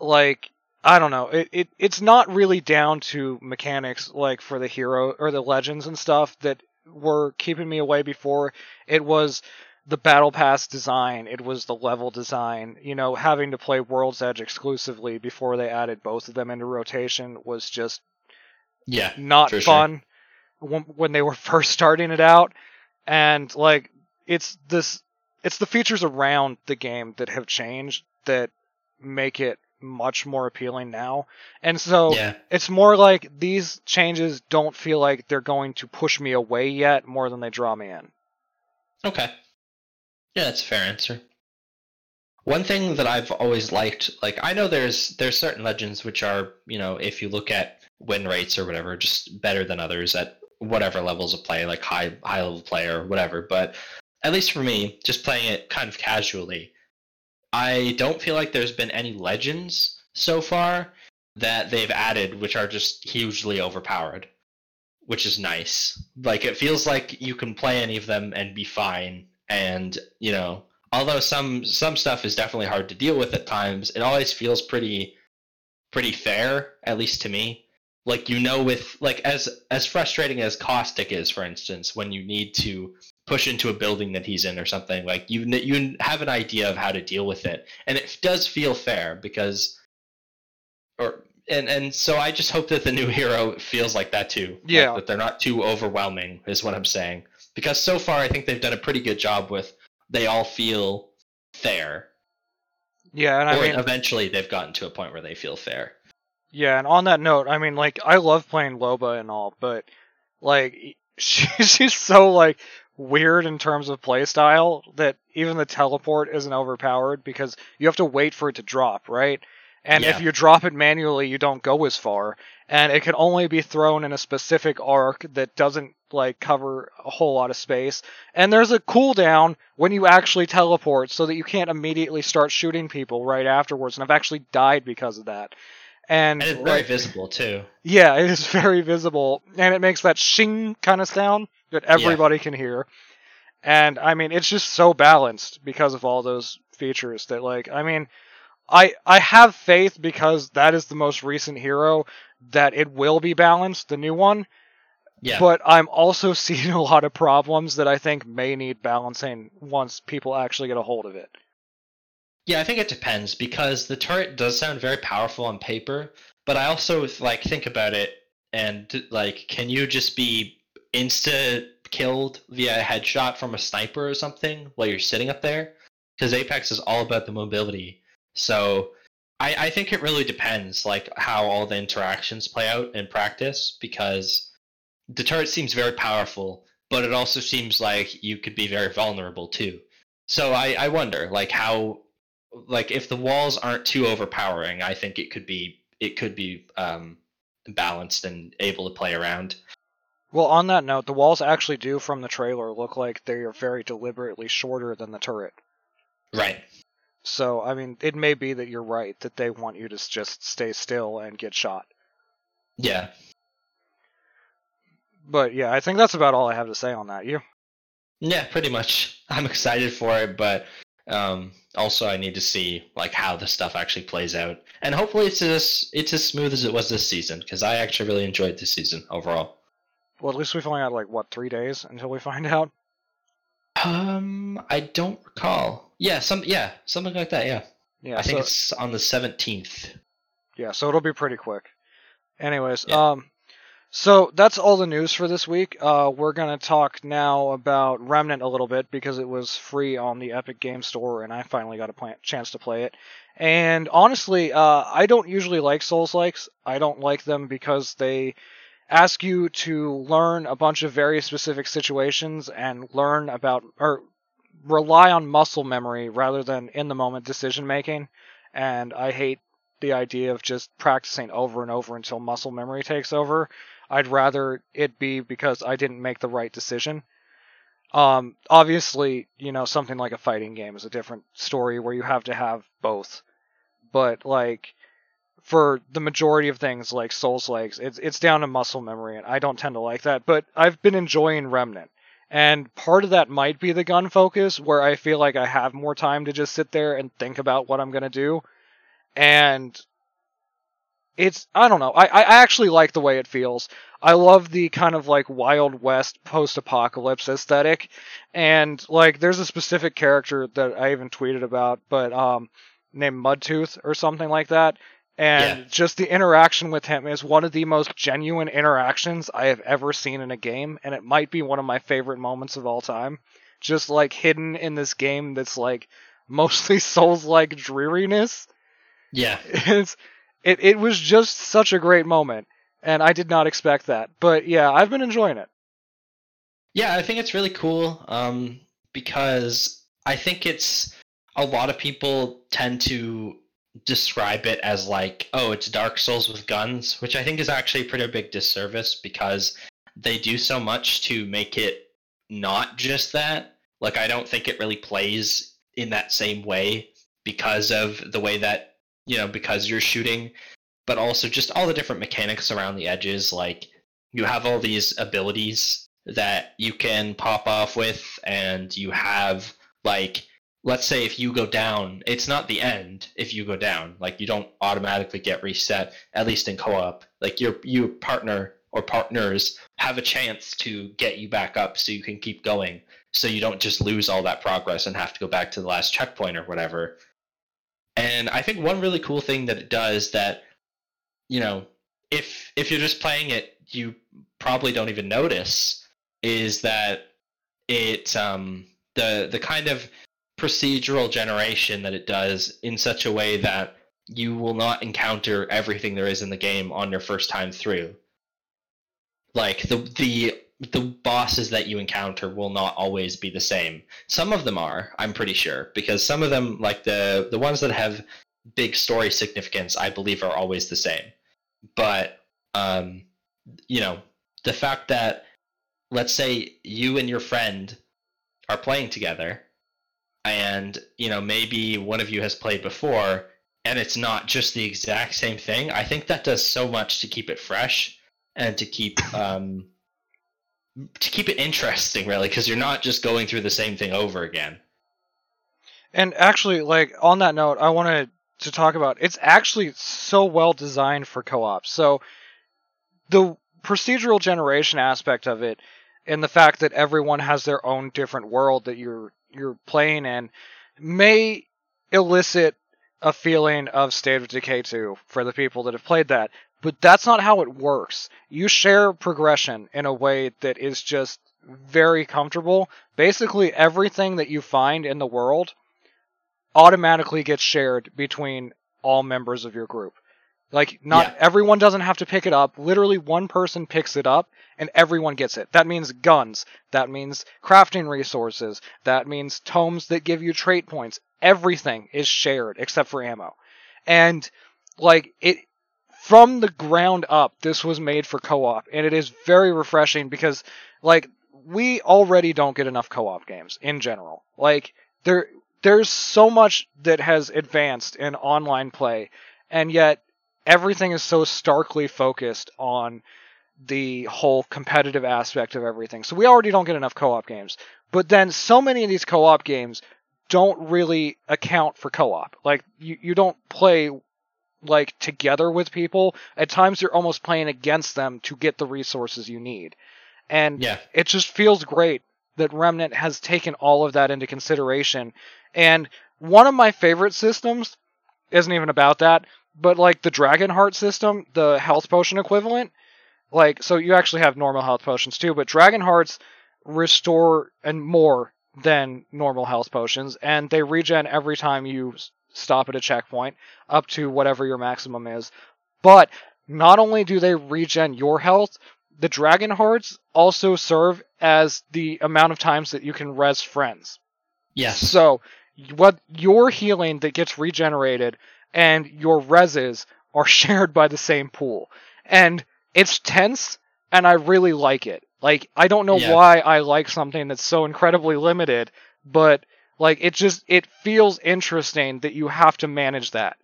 like I don't know, it, it it's not really down to mechanics like for the hero or the legends and stuff that were keeping me away before. It was the battle pass design, it was the level design. You know, having to play World's Edge exclusively before they added both of them into rotation was just Yeah, not sure. fun when, when they were first starting it out and like it's this it's the features around the game that have changed that make it much more appealing now and so yeah, it's more like these changes don't feel like they're going to push me away yet more than they draw me in Okay. Yeah, that's a fair answer. One thing that I've always liked, like I know there's there's certain legends which are, you know, if you look at win rates or whatever, just better than others at whatever levels of play, like high high level play or whatever. But at least for me, just playing it kind of casually, I don't feel like there's been any legends so far that they've added which are just hugely overpowered, which is nice. Like it feels like you can play any of them and be fine. And you know, although some some stuff is definitely hard to deal with at times, it always feels pretty pretty fair, at least to me. Like you know, with like as as frustrating as Caustic is, for instance, when you need to push into a building that he's in or something, like you you have an idea of how to deal with it, and it does feel fair because, or and and so I just hope that the new hero feels like that too. Like, Yeah. that they're not too overwhelming, is what I'm saying. Because so far, I think they've done a pretty good job with. They all feel fair, yeah and i or mean eventually they've gotten to a point where they feel fair. Yeah, and on that note, I mean, like, I love playing Loba and all, but like, she, she's so like weird in terms of playstyle that even the teleport isn't overpowered because you have to wait for it to drop, right? And Yeah. if you drop it manually, you don't go as far. And it can only be thrown in a specific arc that doesn't like cover a whole lot of space. And there's a cooldown when you actually teleport so that you can't immediately start shooting people right afterwards. And I've actually died because of that. And, And it's very like, visible too. yeah, it is very visible, and it makes that shing kind of sound that everybody can hear. And I mean, it's just so balanced because of all those features that, like, I mean, I I have faith because that is the most recent hero that it will be balanced, the new one. Yeah. But I'm also seeing a lot of problems that I think may need balancing once people actually get a hold of it. Yeah, I think it depends because the turret does sound very powerful on paper, but I also like think about it and like, can you just be insta killed via a headshot from a sniper or something while you're sitting up there? Because Apex is all about the mobility. So I, I think it really depends, like how all the interactions play out in practice. Because the turret seems very powerful, but it also seems like you could be very vulnerable too. So I, I wonder, like how like if the walls aren't too overpowering, I think it could be it could be um, balanced and able to play around. Well, on that note, the walls actually do from the trailer look like they are very deliberately shorter than the turret. Right. So, I mean, it may be that you're right that they want you to just stay still and get shot. Yeah. But yeah, I think that's about all I have to say on that. You? Yeah, pretty much. I'm excited for it, but um, also I need to see like how the stuff actually plays out, and hopefully it's as it's as smooth as it was this season because I actually really enjoyed this season overall. Well, at least we've only got like what three days until we find out. Um, I don't recall. Yeah, some yeah something like that. Yeah, Yeah, I think so it's on the seventeenth. yeah, so it'll be pretty quick. Anyways, Yeah. um, so that's all the news for this week. Uh, we're gonna talk now about Remnant a little bit because it was free on the Epic Game Store, and I finally got a pla- chance to play it. And honestly, uh, I don't usually like Souls likes. I don't like them because they ask you to learn a bunch of very specific situations and learn about or rely on muscle memory rather than in the moment decision making. And I hate the idea of just practicing over and over until muscle memory takes over. I'd rather it be because I didn't make the right decision. Um, obviously, you know, something like a fighting game is a different story where you have to have both. But like for the majority of things like Souls likes, it's it's down to muscle memory, and I don't tend to like that. But I've been enjoying Remnant, and part of that might be the gun focus, where I feel like I have more time to just sit there and think about what I'm gonna do, and it's I don't know. I I actually like the way it feels. I love the kind of like Wild West post-apocalypse aesthetic, and like there's a specific character that I even tweeted about, but um, named Mudtooth or something like that. And Yeah. just the interaction with him is one of the most genuine interactions I have ever seen in a game, and it might be one of my favorite moments of all time. Just like hidden in this game that's like mostly Souls-like dreariness. Yeah. It's it it was just such a great moment, and I did not expect that. But yeah, I've been enjoying it. Yeah, I think it's really cool um, because I think it's a lot of people tend to describe it as like, oh, it's Dark Souls with guns, which I think is actually a pretty big disservice because they do so much to make it not just that. Like, I don't think it really plays in that same way because of the way that, you know, because you're shooting, but also just all the different mechanics around the edges. Like, you have all these abilities that you can pop off with and you have like let's say if you go down it's not the end if you go down. Like you don't automatically get reset at least in co-op. Like your your partner or partners have a chance to get you back up so you can keep going so you don't just lose all that progress and have to go back to the last checkpoint or whatever. And i think one really cool thing that it does that you know if if you're just playing it you probably don't even notice is that it um the the kind of procedural generation that it does in such a way that you will not encounter everything there is in the game on your first time through like the the the bosses that you encounter will not always be the same. Some of them are, I'm pretty sure, because some of them, like the the ones that have big story significance, I believe are always the same. But um, you know, the fact that let's say you and your friend are playing together and you know maybe one of you has played before and it's not just the exact same thing i think that does so much to keep it fresh and to keep um to keep it interesting really because you're not just going through the same thing over again And actually, like on that note, I wanted to talk about it's actually so well designed for co-op. So the procedural generation aspect of it and the fact that everyone has their own different world that you're you're playing in may elicit a feeling of State of Decay 2 for the people that have played that. But that's not how it works. You share progression in a way that is just very comfortable. Basically, everything that you find in the world automatically gets shared between all members of your group. Like, not Yeah. everyone doesn't have to pick it up. Literally, one person picks it up and everyone gets it. That means guns. That means crafting resources. That means tomes that give you trait points. Everything is shared except for ammo. And, like, it, from the ground up, this was made for co-op, and it is very refreshing because, like, we already don't get enough co-op games in general. Like, there, there's so much that has advanced in online play, and yet everything is so starkly focused on the whole competitive aspect of everything. So we already don't get enough co-op games. But then so many of these co-op games don't really account for co-op. Like you, you don't play like together with people. At times you're almost playing against them to get the resources you need. And yeah it just feels great that Remnant has taken all of that into consideration. And one of my favorite systems isn't even about that, but like the Dragon Heart system, the health potion equivalent, like so you actually have normal health potions too, but Dragon Hearts restore and more than normal health potions, and they regen every time you stop at a checkpoint up to whatever your maximum is. But not only do they regen your health, the Dragon Hearts also serve as the amount of times that you can res friends. yes So, what your healing that gets regenerated and your reses are shared by the same pool. And it's tense, and I really like it. Like, I don't know Yeah. why I like something that's so incredibly limited, but, like, it just, it feels interesting that you have to manage that.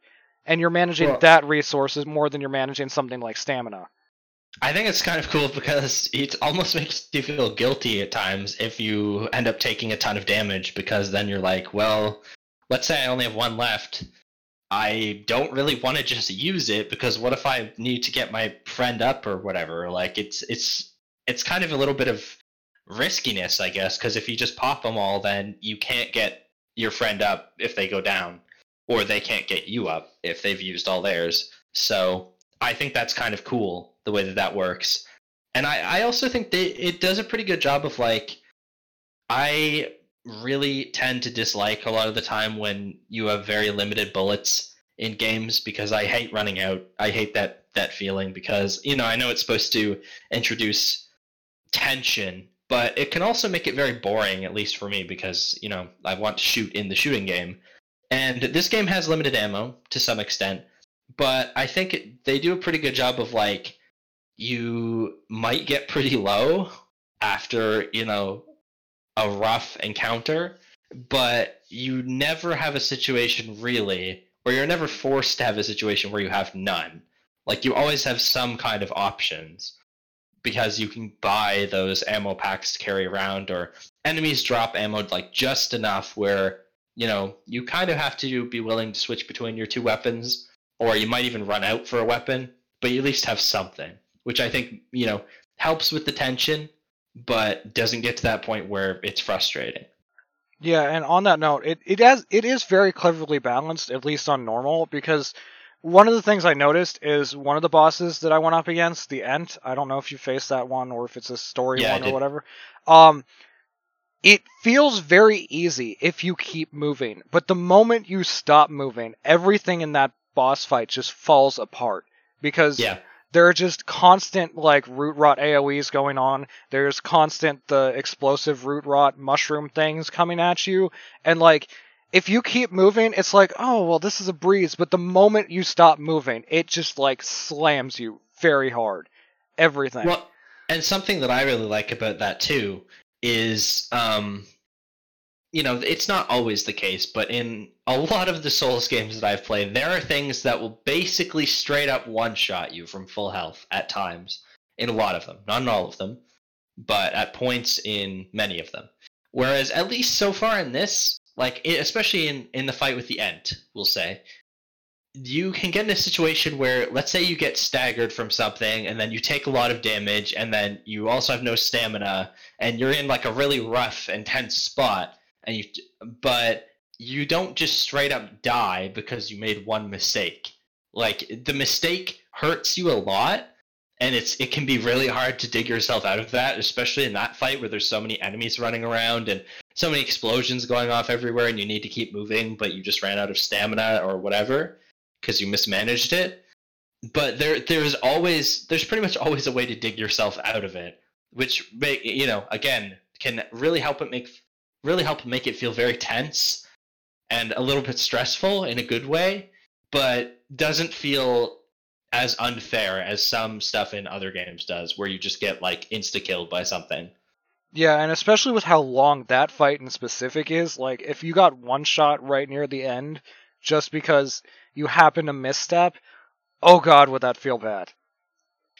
And you're managing Well- that resources more than you're managing something like stamina. I think it's kind of cool because it almost makes you feel guilty at times if you end up taking a ton of damage because then you're like, well, let's say I only have one left. I don't really want to just use it because what if I need to get my friend up or whatever? Like it's it's it's kind of a little bit of riskiness, I guess, because if you just pop them all, then you can't get your friend up if they go down, or they can't get you up if they've used all theirs. So I think that's kind of cool the way that that works. And I, I also think that it does a pretty good job of like, I really tend to dislike a lot of the time when you have very limited bullets in games because I hate running out. I hate that that feeling because you know I know it's supposed to introduce tension, but it can also make it very boring, at least for me, because you know I want to shoot in the shooting game. And this game has limited ammo to some extent, but I think it, they do a pretty good job of like you might get pretty low after you know a rough encounter, but you never have a situation really, or you're never forced to have a situation where you have none. Like you always have some kind of options because you can buy those ammo packs to carry around, or enemies drop ammo like just enough where you know you kind of have to be willing to switch between your two weapons, or you might even run out for a weapon, but you at least have something, which I think you know helps with the tension but doesn't get to that point where it's frustrating. Yeah, and on that note, it, it has it is very cleverly balanced, at least on normal, because one of the things I noticed is one of the bosses that I went up against, the Ent. I don't know if you faced that one or if it's a story Yeah, one or whatever. Um, it feels very easy if you keep moving, but the moment you stop moving, everything in that boss fight just falls apart because Yeah, there are just constant like root rot AoEs going on. There's constant the explosive root rot mushroom things coming at you, and like if you keep moving, it's like, oh well, this is a breeze. But the moment you stop moving, it just like slams you very hard. Everything. Well, and something that I really like about that too is, um, you know, it's not always the case, but in a lot of the Souls games that I've played, there are things that will basically straight up one shot you from full health at times. In a lot of them, not in all of them, but at points in many of them. Whereas, at least so far in this, like especially in in the fight with the Ent, we'll say, you can get in a situation where let's say you get staggered from something and then you take a lot of damage and then you also have no stamina and you're in like a really rough and tense spot and you but you don't just straight up die because you made one mistake like the mistake hurts you a lot and it's it can be really hard to dig yourself out of that especially in that fight where there's so many enemies running around and so many explosions going off everywhere and you need to keep moving but you just ran out of stamina or whatever because you mismanaged it. But there there's always there's pretty much always a way to dig yourself out of it, which make you know again can really help it make really help make it feel very tense and a little bit stressful in a good way, but doesn't feel as unfair as some stuff in other games does, where you just get like insta killed by something. Yeah, and especially with how long that fight in specific is, like if you got one shot right near the end, just because you happen to misstep, oh god, would that feel bad.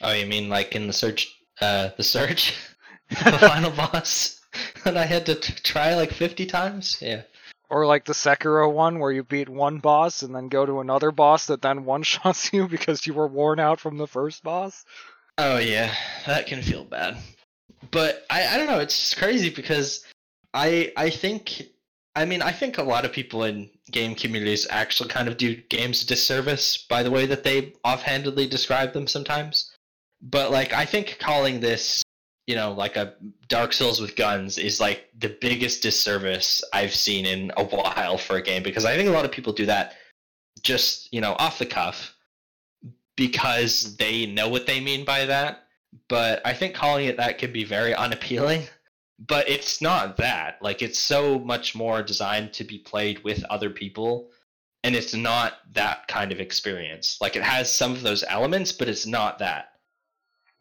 Oh, you mean like in the Surge, uh, the Surge, the final boss that I had to t- try like fifty times? Yeah. Or like the Sekiro one where you beat one boss and then go to another boss that then one shots you because you were worn out from the first boss. Oh yeah, that can feel bad. But I, I don't know, it's just crazy because I I think I mean I think a lot of people in game communities actually kind of do games a disservice by the way that they offhandedly describe them sometimes. But like I think calling this, you know, like a Dark Souls with guns is like the biggest disservice I've seen in a while for a game because I think a lot of people do that just, you know, off the cuff because they know what they mean by that. But I think calling it that can be very unappealing but it's not that. Like it's so much more designed to be played with other people and it's not that kind of experience. Like it has some of those elements, but it's not that.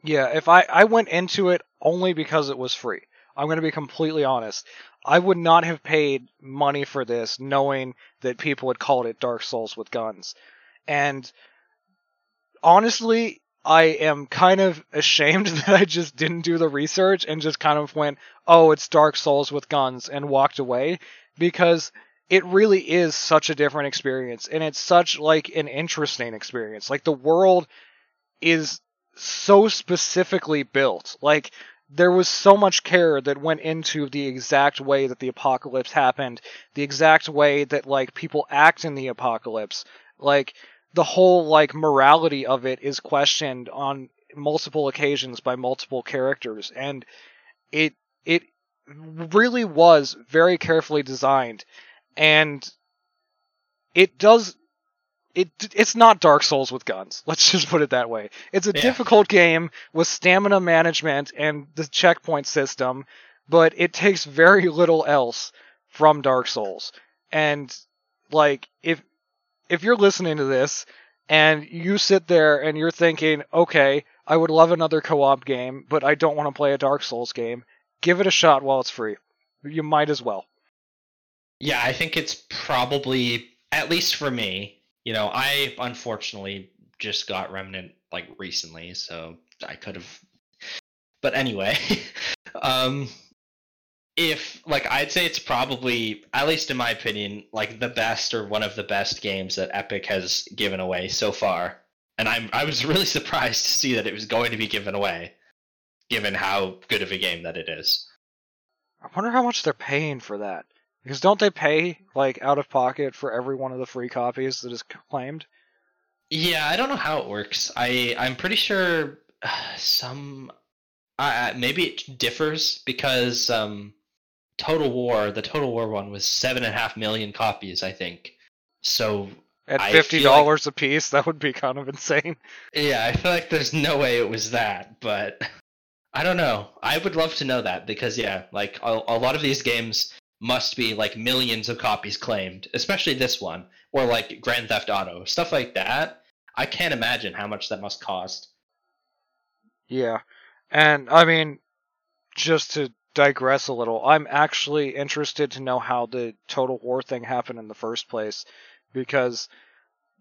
Yeah, if I I went into it only because it was free. I'm going to be completely honest. I would not have paid money for this knowing that people had called it Dark Souls with guns. And honestly, I am kind of ashamed that I just didn't do the research and just kind of went, oh, it's Dark Souls with guns and walked away because it really is such a different experience and it's such like an interesting experience. Like the world is so specifically built. Like there was so much care that went into the exact way that the apocalypse happened, the exact way that like people act in the apocalypse. Like the whole like morality of it is questioned on multiple occasions by multiple characters and it it really was very carefully designed and it does it it's not Dark Souls with guns. Let's just put it that way. It's a yeah. difficult game with stamina management and the checkpoint system, but it takes very little else from Dark Souls. And like if if you're listening to this and you sit there and you're thinking, okay, I would love another co op game, but I don't want to play a Dark Souls game, give it a shot while it's free. You might as well. Yeah, I think it's probably, at least for me, you know, I unfortunately just got Remnant like recently, so I could have. But anyway, um, if like I'd say it's probably at least in my opinion like the best or one of the best games that Epic has given away so far. And I'm I was really surprised to see that it was going to be given away given how good of a game that it is. I wonder how much they're paying for that. Because don't they pay like out of pocket for every one of the free copies that is claimed? Yeah, I don't know how it works. I I'm pretty sure uh, some uh, maybe it differs because um Total War, the Total War one was seven and a half million copies, I think. So At fifty feel like- dollars a piece, that would be kind of insane. Yeah, I feel like there's no way it was that, but I don't know. I would love to know that because yeah, like a, a lot of these games must be like millions of copies claimed, especially this one or like Grand Theft Auto, stuff like that. I can't imagine how much that must cost. Yeah. And I mean, just to digress a little, I'm actually interested to know how the Total War thing happened in the first place because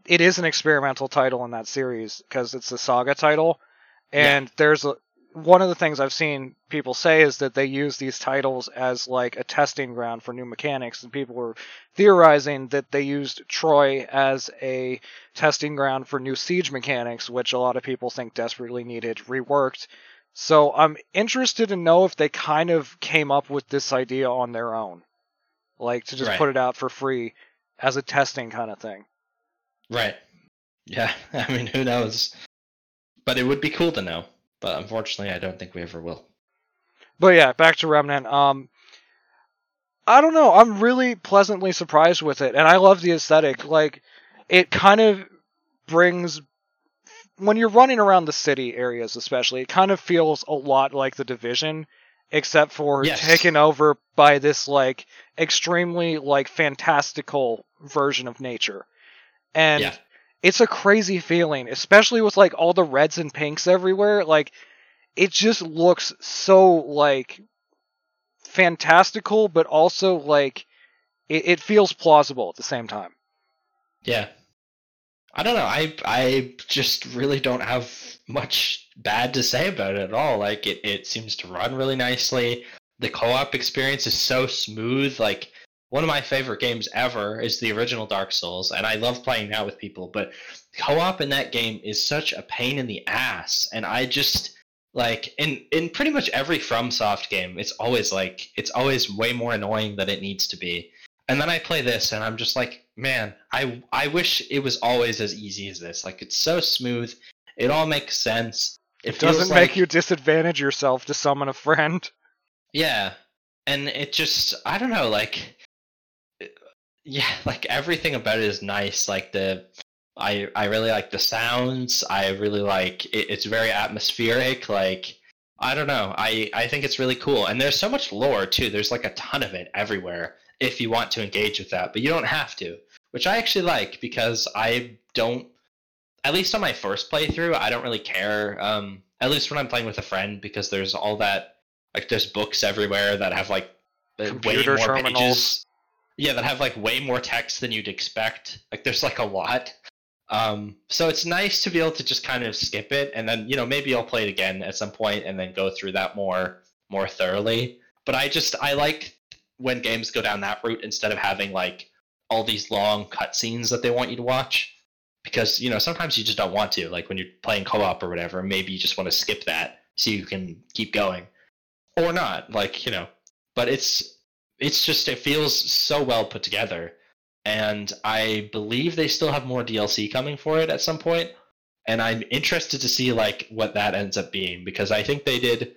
it is an experimental title in that series because it's a saga title and there's a one of the things I've seen people say is that they use these titles as like a testing ground for new mechanics, and people were theorizing that they used Troy as a testing ground for new siege mechanics, which a lot of people think desperately needed reworked. So I'm interested to know if they kind of came up with this idea on their own, like to just Right. put it out for free as a testing kind of thing. Right. Yeah, I mean, who knows? But it would be cool to know. But unfortunately, I don't think we ever will. But yeah, back to Remnant. Um, I don't know. I'm really pleasantly surprised with it, and I love the aesthetic. Like, it kind of brings when you're running around the city areas, especially, it kind of feels a lot like the Division, except for Yes. taken over by this like extremely like fantastical version of nature, and Yeah. It's a crazy feeling, especially with like all the reds and pinks everywhere. Like, it just looks so like fantastical, but also like it, it feels plausible at the same time. Yeah. I don't know. I I just really don't have much bad to say about it at all. Like it, it seems to run really nicely. The co-op experience is so smooth. Like one of my favorite games ever is the original Dark Souls, and I love playing that with people. But co-op in that game is such a pain in the ass, and I just like in in pretty much every FromSoft game, it's always like it's always way more annoying than it needs to be. And then I play this, and I'm just like, man, I I wish it was always as easy as this. Like it's so smooth, it all makes sense. It feels Doesn't like- make you disadvantage yourself to summon a friend. yeah, and it just I don't know, like yeah, like everything about it is nice. Like the I I really like the sounds. I really like it, it's very atmospheric. Like I don't know. I I think it's really cool. And there's so much lore too. There's like a ton of it everywhere if you want to engage with that, but you don't have to, which I actually like because I don't at least on my first playthrough, I don't really care. Um, at least when I'm playing with a friend, because there's all that like there's books everywhere that have like Computer way more terminals. pages. Yeah, that have like way more text than you'd expect. Like there's like a lot. Um, so it's nice to be able to just kind of skip it, and then you know maybe I'll play it again at some point, and then go through that more more thoroughly. But I just I like when games go down that route instead of having like all these long cutscenes that they want you to watch because you know sometimes you just don't want to like when you're playing co-op or whatever maybe you just want to skip that so you can keep going or not like you know but it's it's just it feels so well put together. And i believe they still have more dlc coming for it at some point. And i'm interested to see like what that ends up being because i think they did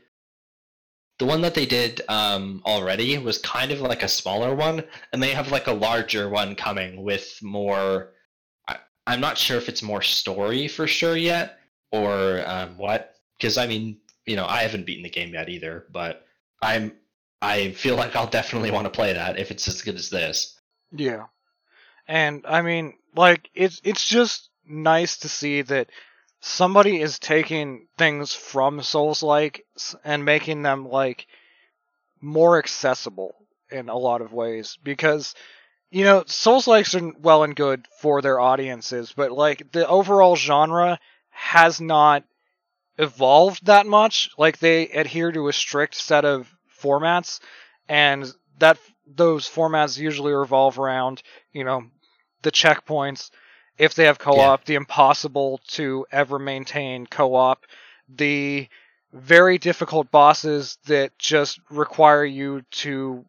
the one that they did um, already was kind of like a smaller one and they have like a larger one coming with more I, i'm not sure if it's more story for sure yet or um, what because i mean you know i haven't beaten the game yet either but i'm i feel like i'll definitely want to play that if it's as good as this Yeah. And I mean, like it's it's just nice to see that somebody is taking things from Souls like and making them like more accessible in a lot of ways because you know, Souls likes are well and good for their audiences, but like the overall genre has not evolved that much. Like they adhere to a strict set of formats and that those formats usually revolve around, you know, the checkpoints, if they have co-op, the impossible to ever maintain co-op, the very difficult bosses that just require you to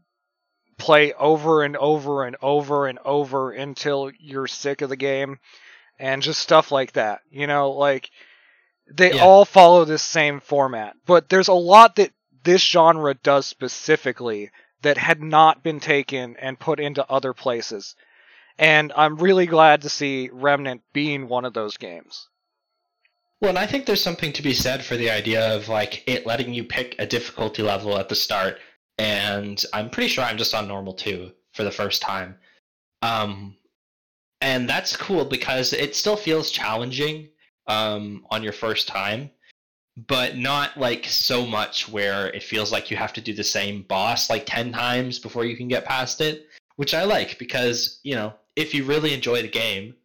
play over and over and over and over until you're sick of the game and just stuff like that. You know, like they Yeah. all follow this same format. But there's a lot that this genre does specifically that had not been taken and put into other places. And I'm really glad to see Remnant being one of those games. Well, and I think there's something to be said for the idea of like it letting you pick a difficulty level at the start, and I'm pretty sure I'm just on normal two for the first time. Um, and that's cool because it still feels challenging um, on your first time, but not like so much where it feels like you have to do the same boss like 10 times before you can get past it, which I like because, you know, if you really enjoy the game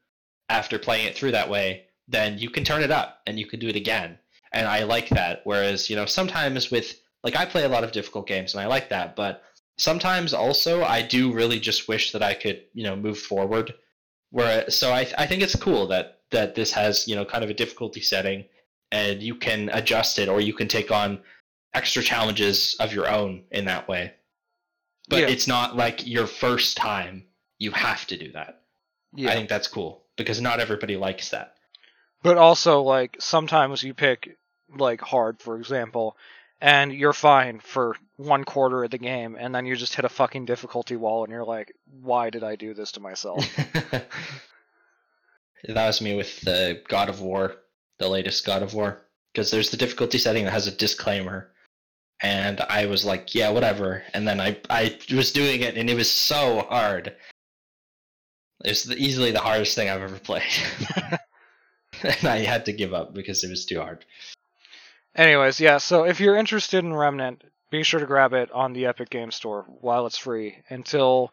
after playing it through that way, then you can turn it up and you can do it again. And I like that. Whereas, you know, sometimes with like I play a lot of difficult games and I like that, but sometimes also I do really just wish that I could, you know, move forward. Where so I I think it's cool that that this has, you know, kind of a difficulty setting and you can adjust it or you can take on extra challenges of your own in that way. But Yeah. it's not like your first time you have to do that. Yeah. I think that's cool because not everybody likes that. But also, like, sometimes you pick, like, hard, for example, and you're fine for one quarter of the game, and then you just hit a fucking difficulty wall, and you're like, why did I do this to myself? that was me with the God of War, the latest God of War, because there's the difficulty setting that has a disclaimer, and I was like, yeah, whatever, and then I I was doing it, and it was so hard. It's the, easily the hardest thing I've ever played, and I had to give up because it was too hard. Anyways, yeah, so if you're interested in Remnant, be sure to grab it on the Epic Game Store while it's free until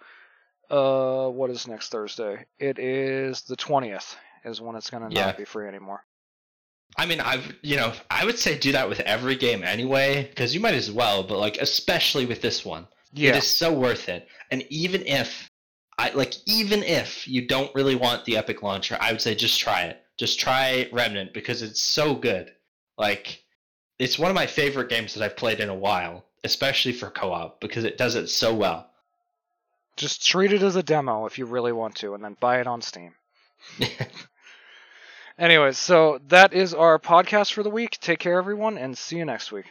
uh what is next Thursday? It is the 20th is when it's going to Yeah. not be free anymore. I mean, I've you know, I would say do that with every game anyway, because you might as well, but like especially with this one. It Yeah. is so worth it. And even if I like even if you don't really want the Epic launcher, I would say just try it. Just try Remnant because it's so good. Like it's one of my favorite games that I've played in a while, especially for co-op because it does it so well. Just treat it as a demo if you really want to and then buy it on Steam. Anyways, so that is our podcast for the week. Take care everyone and see you next week.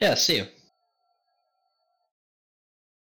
yeah, see you.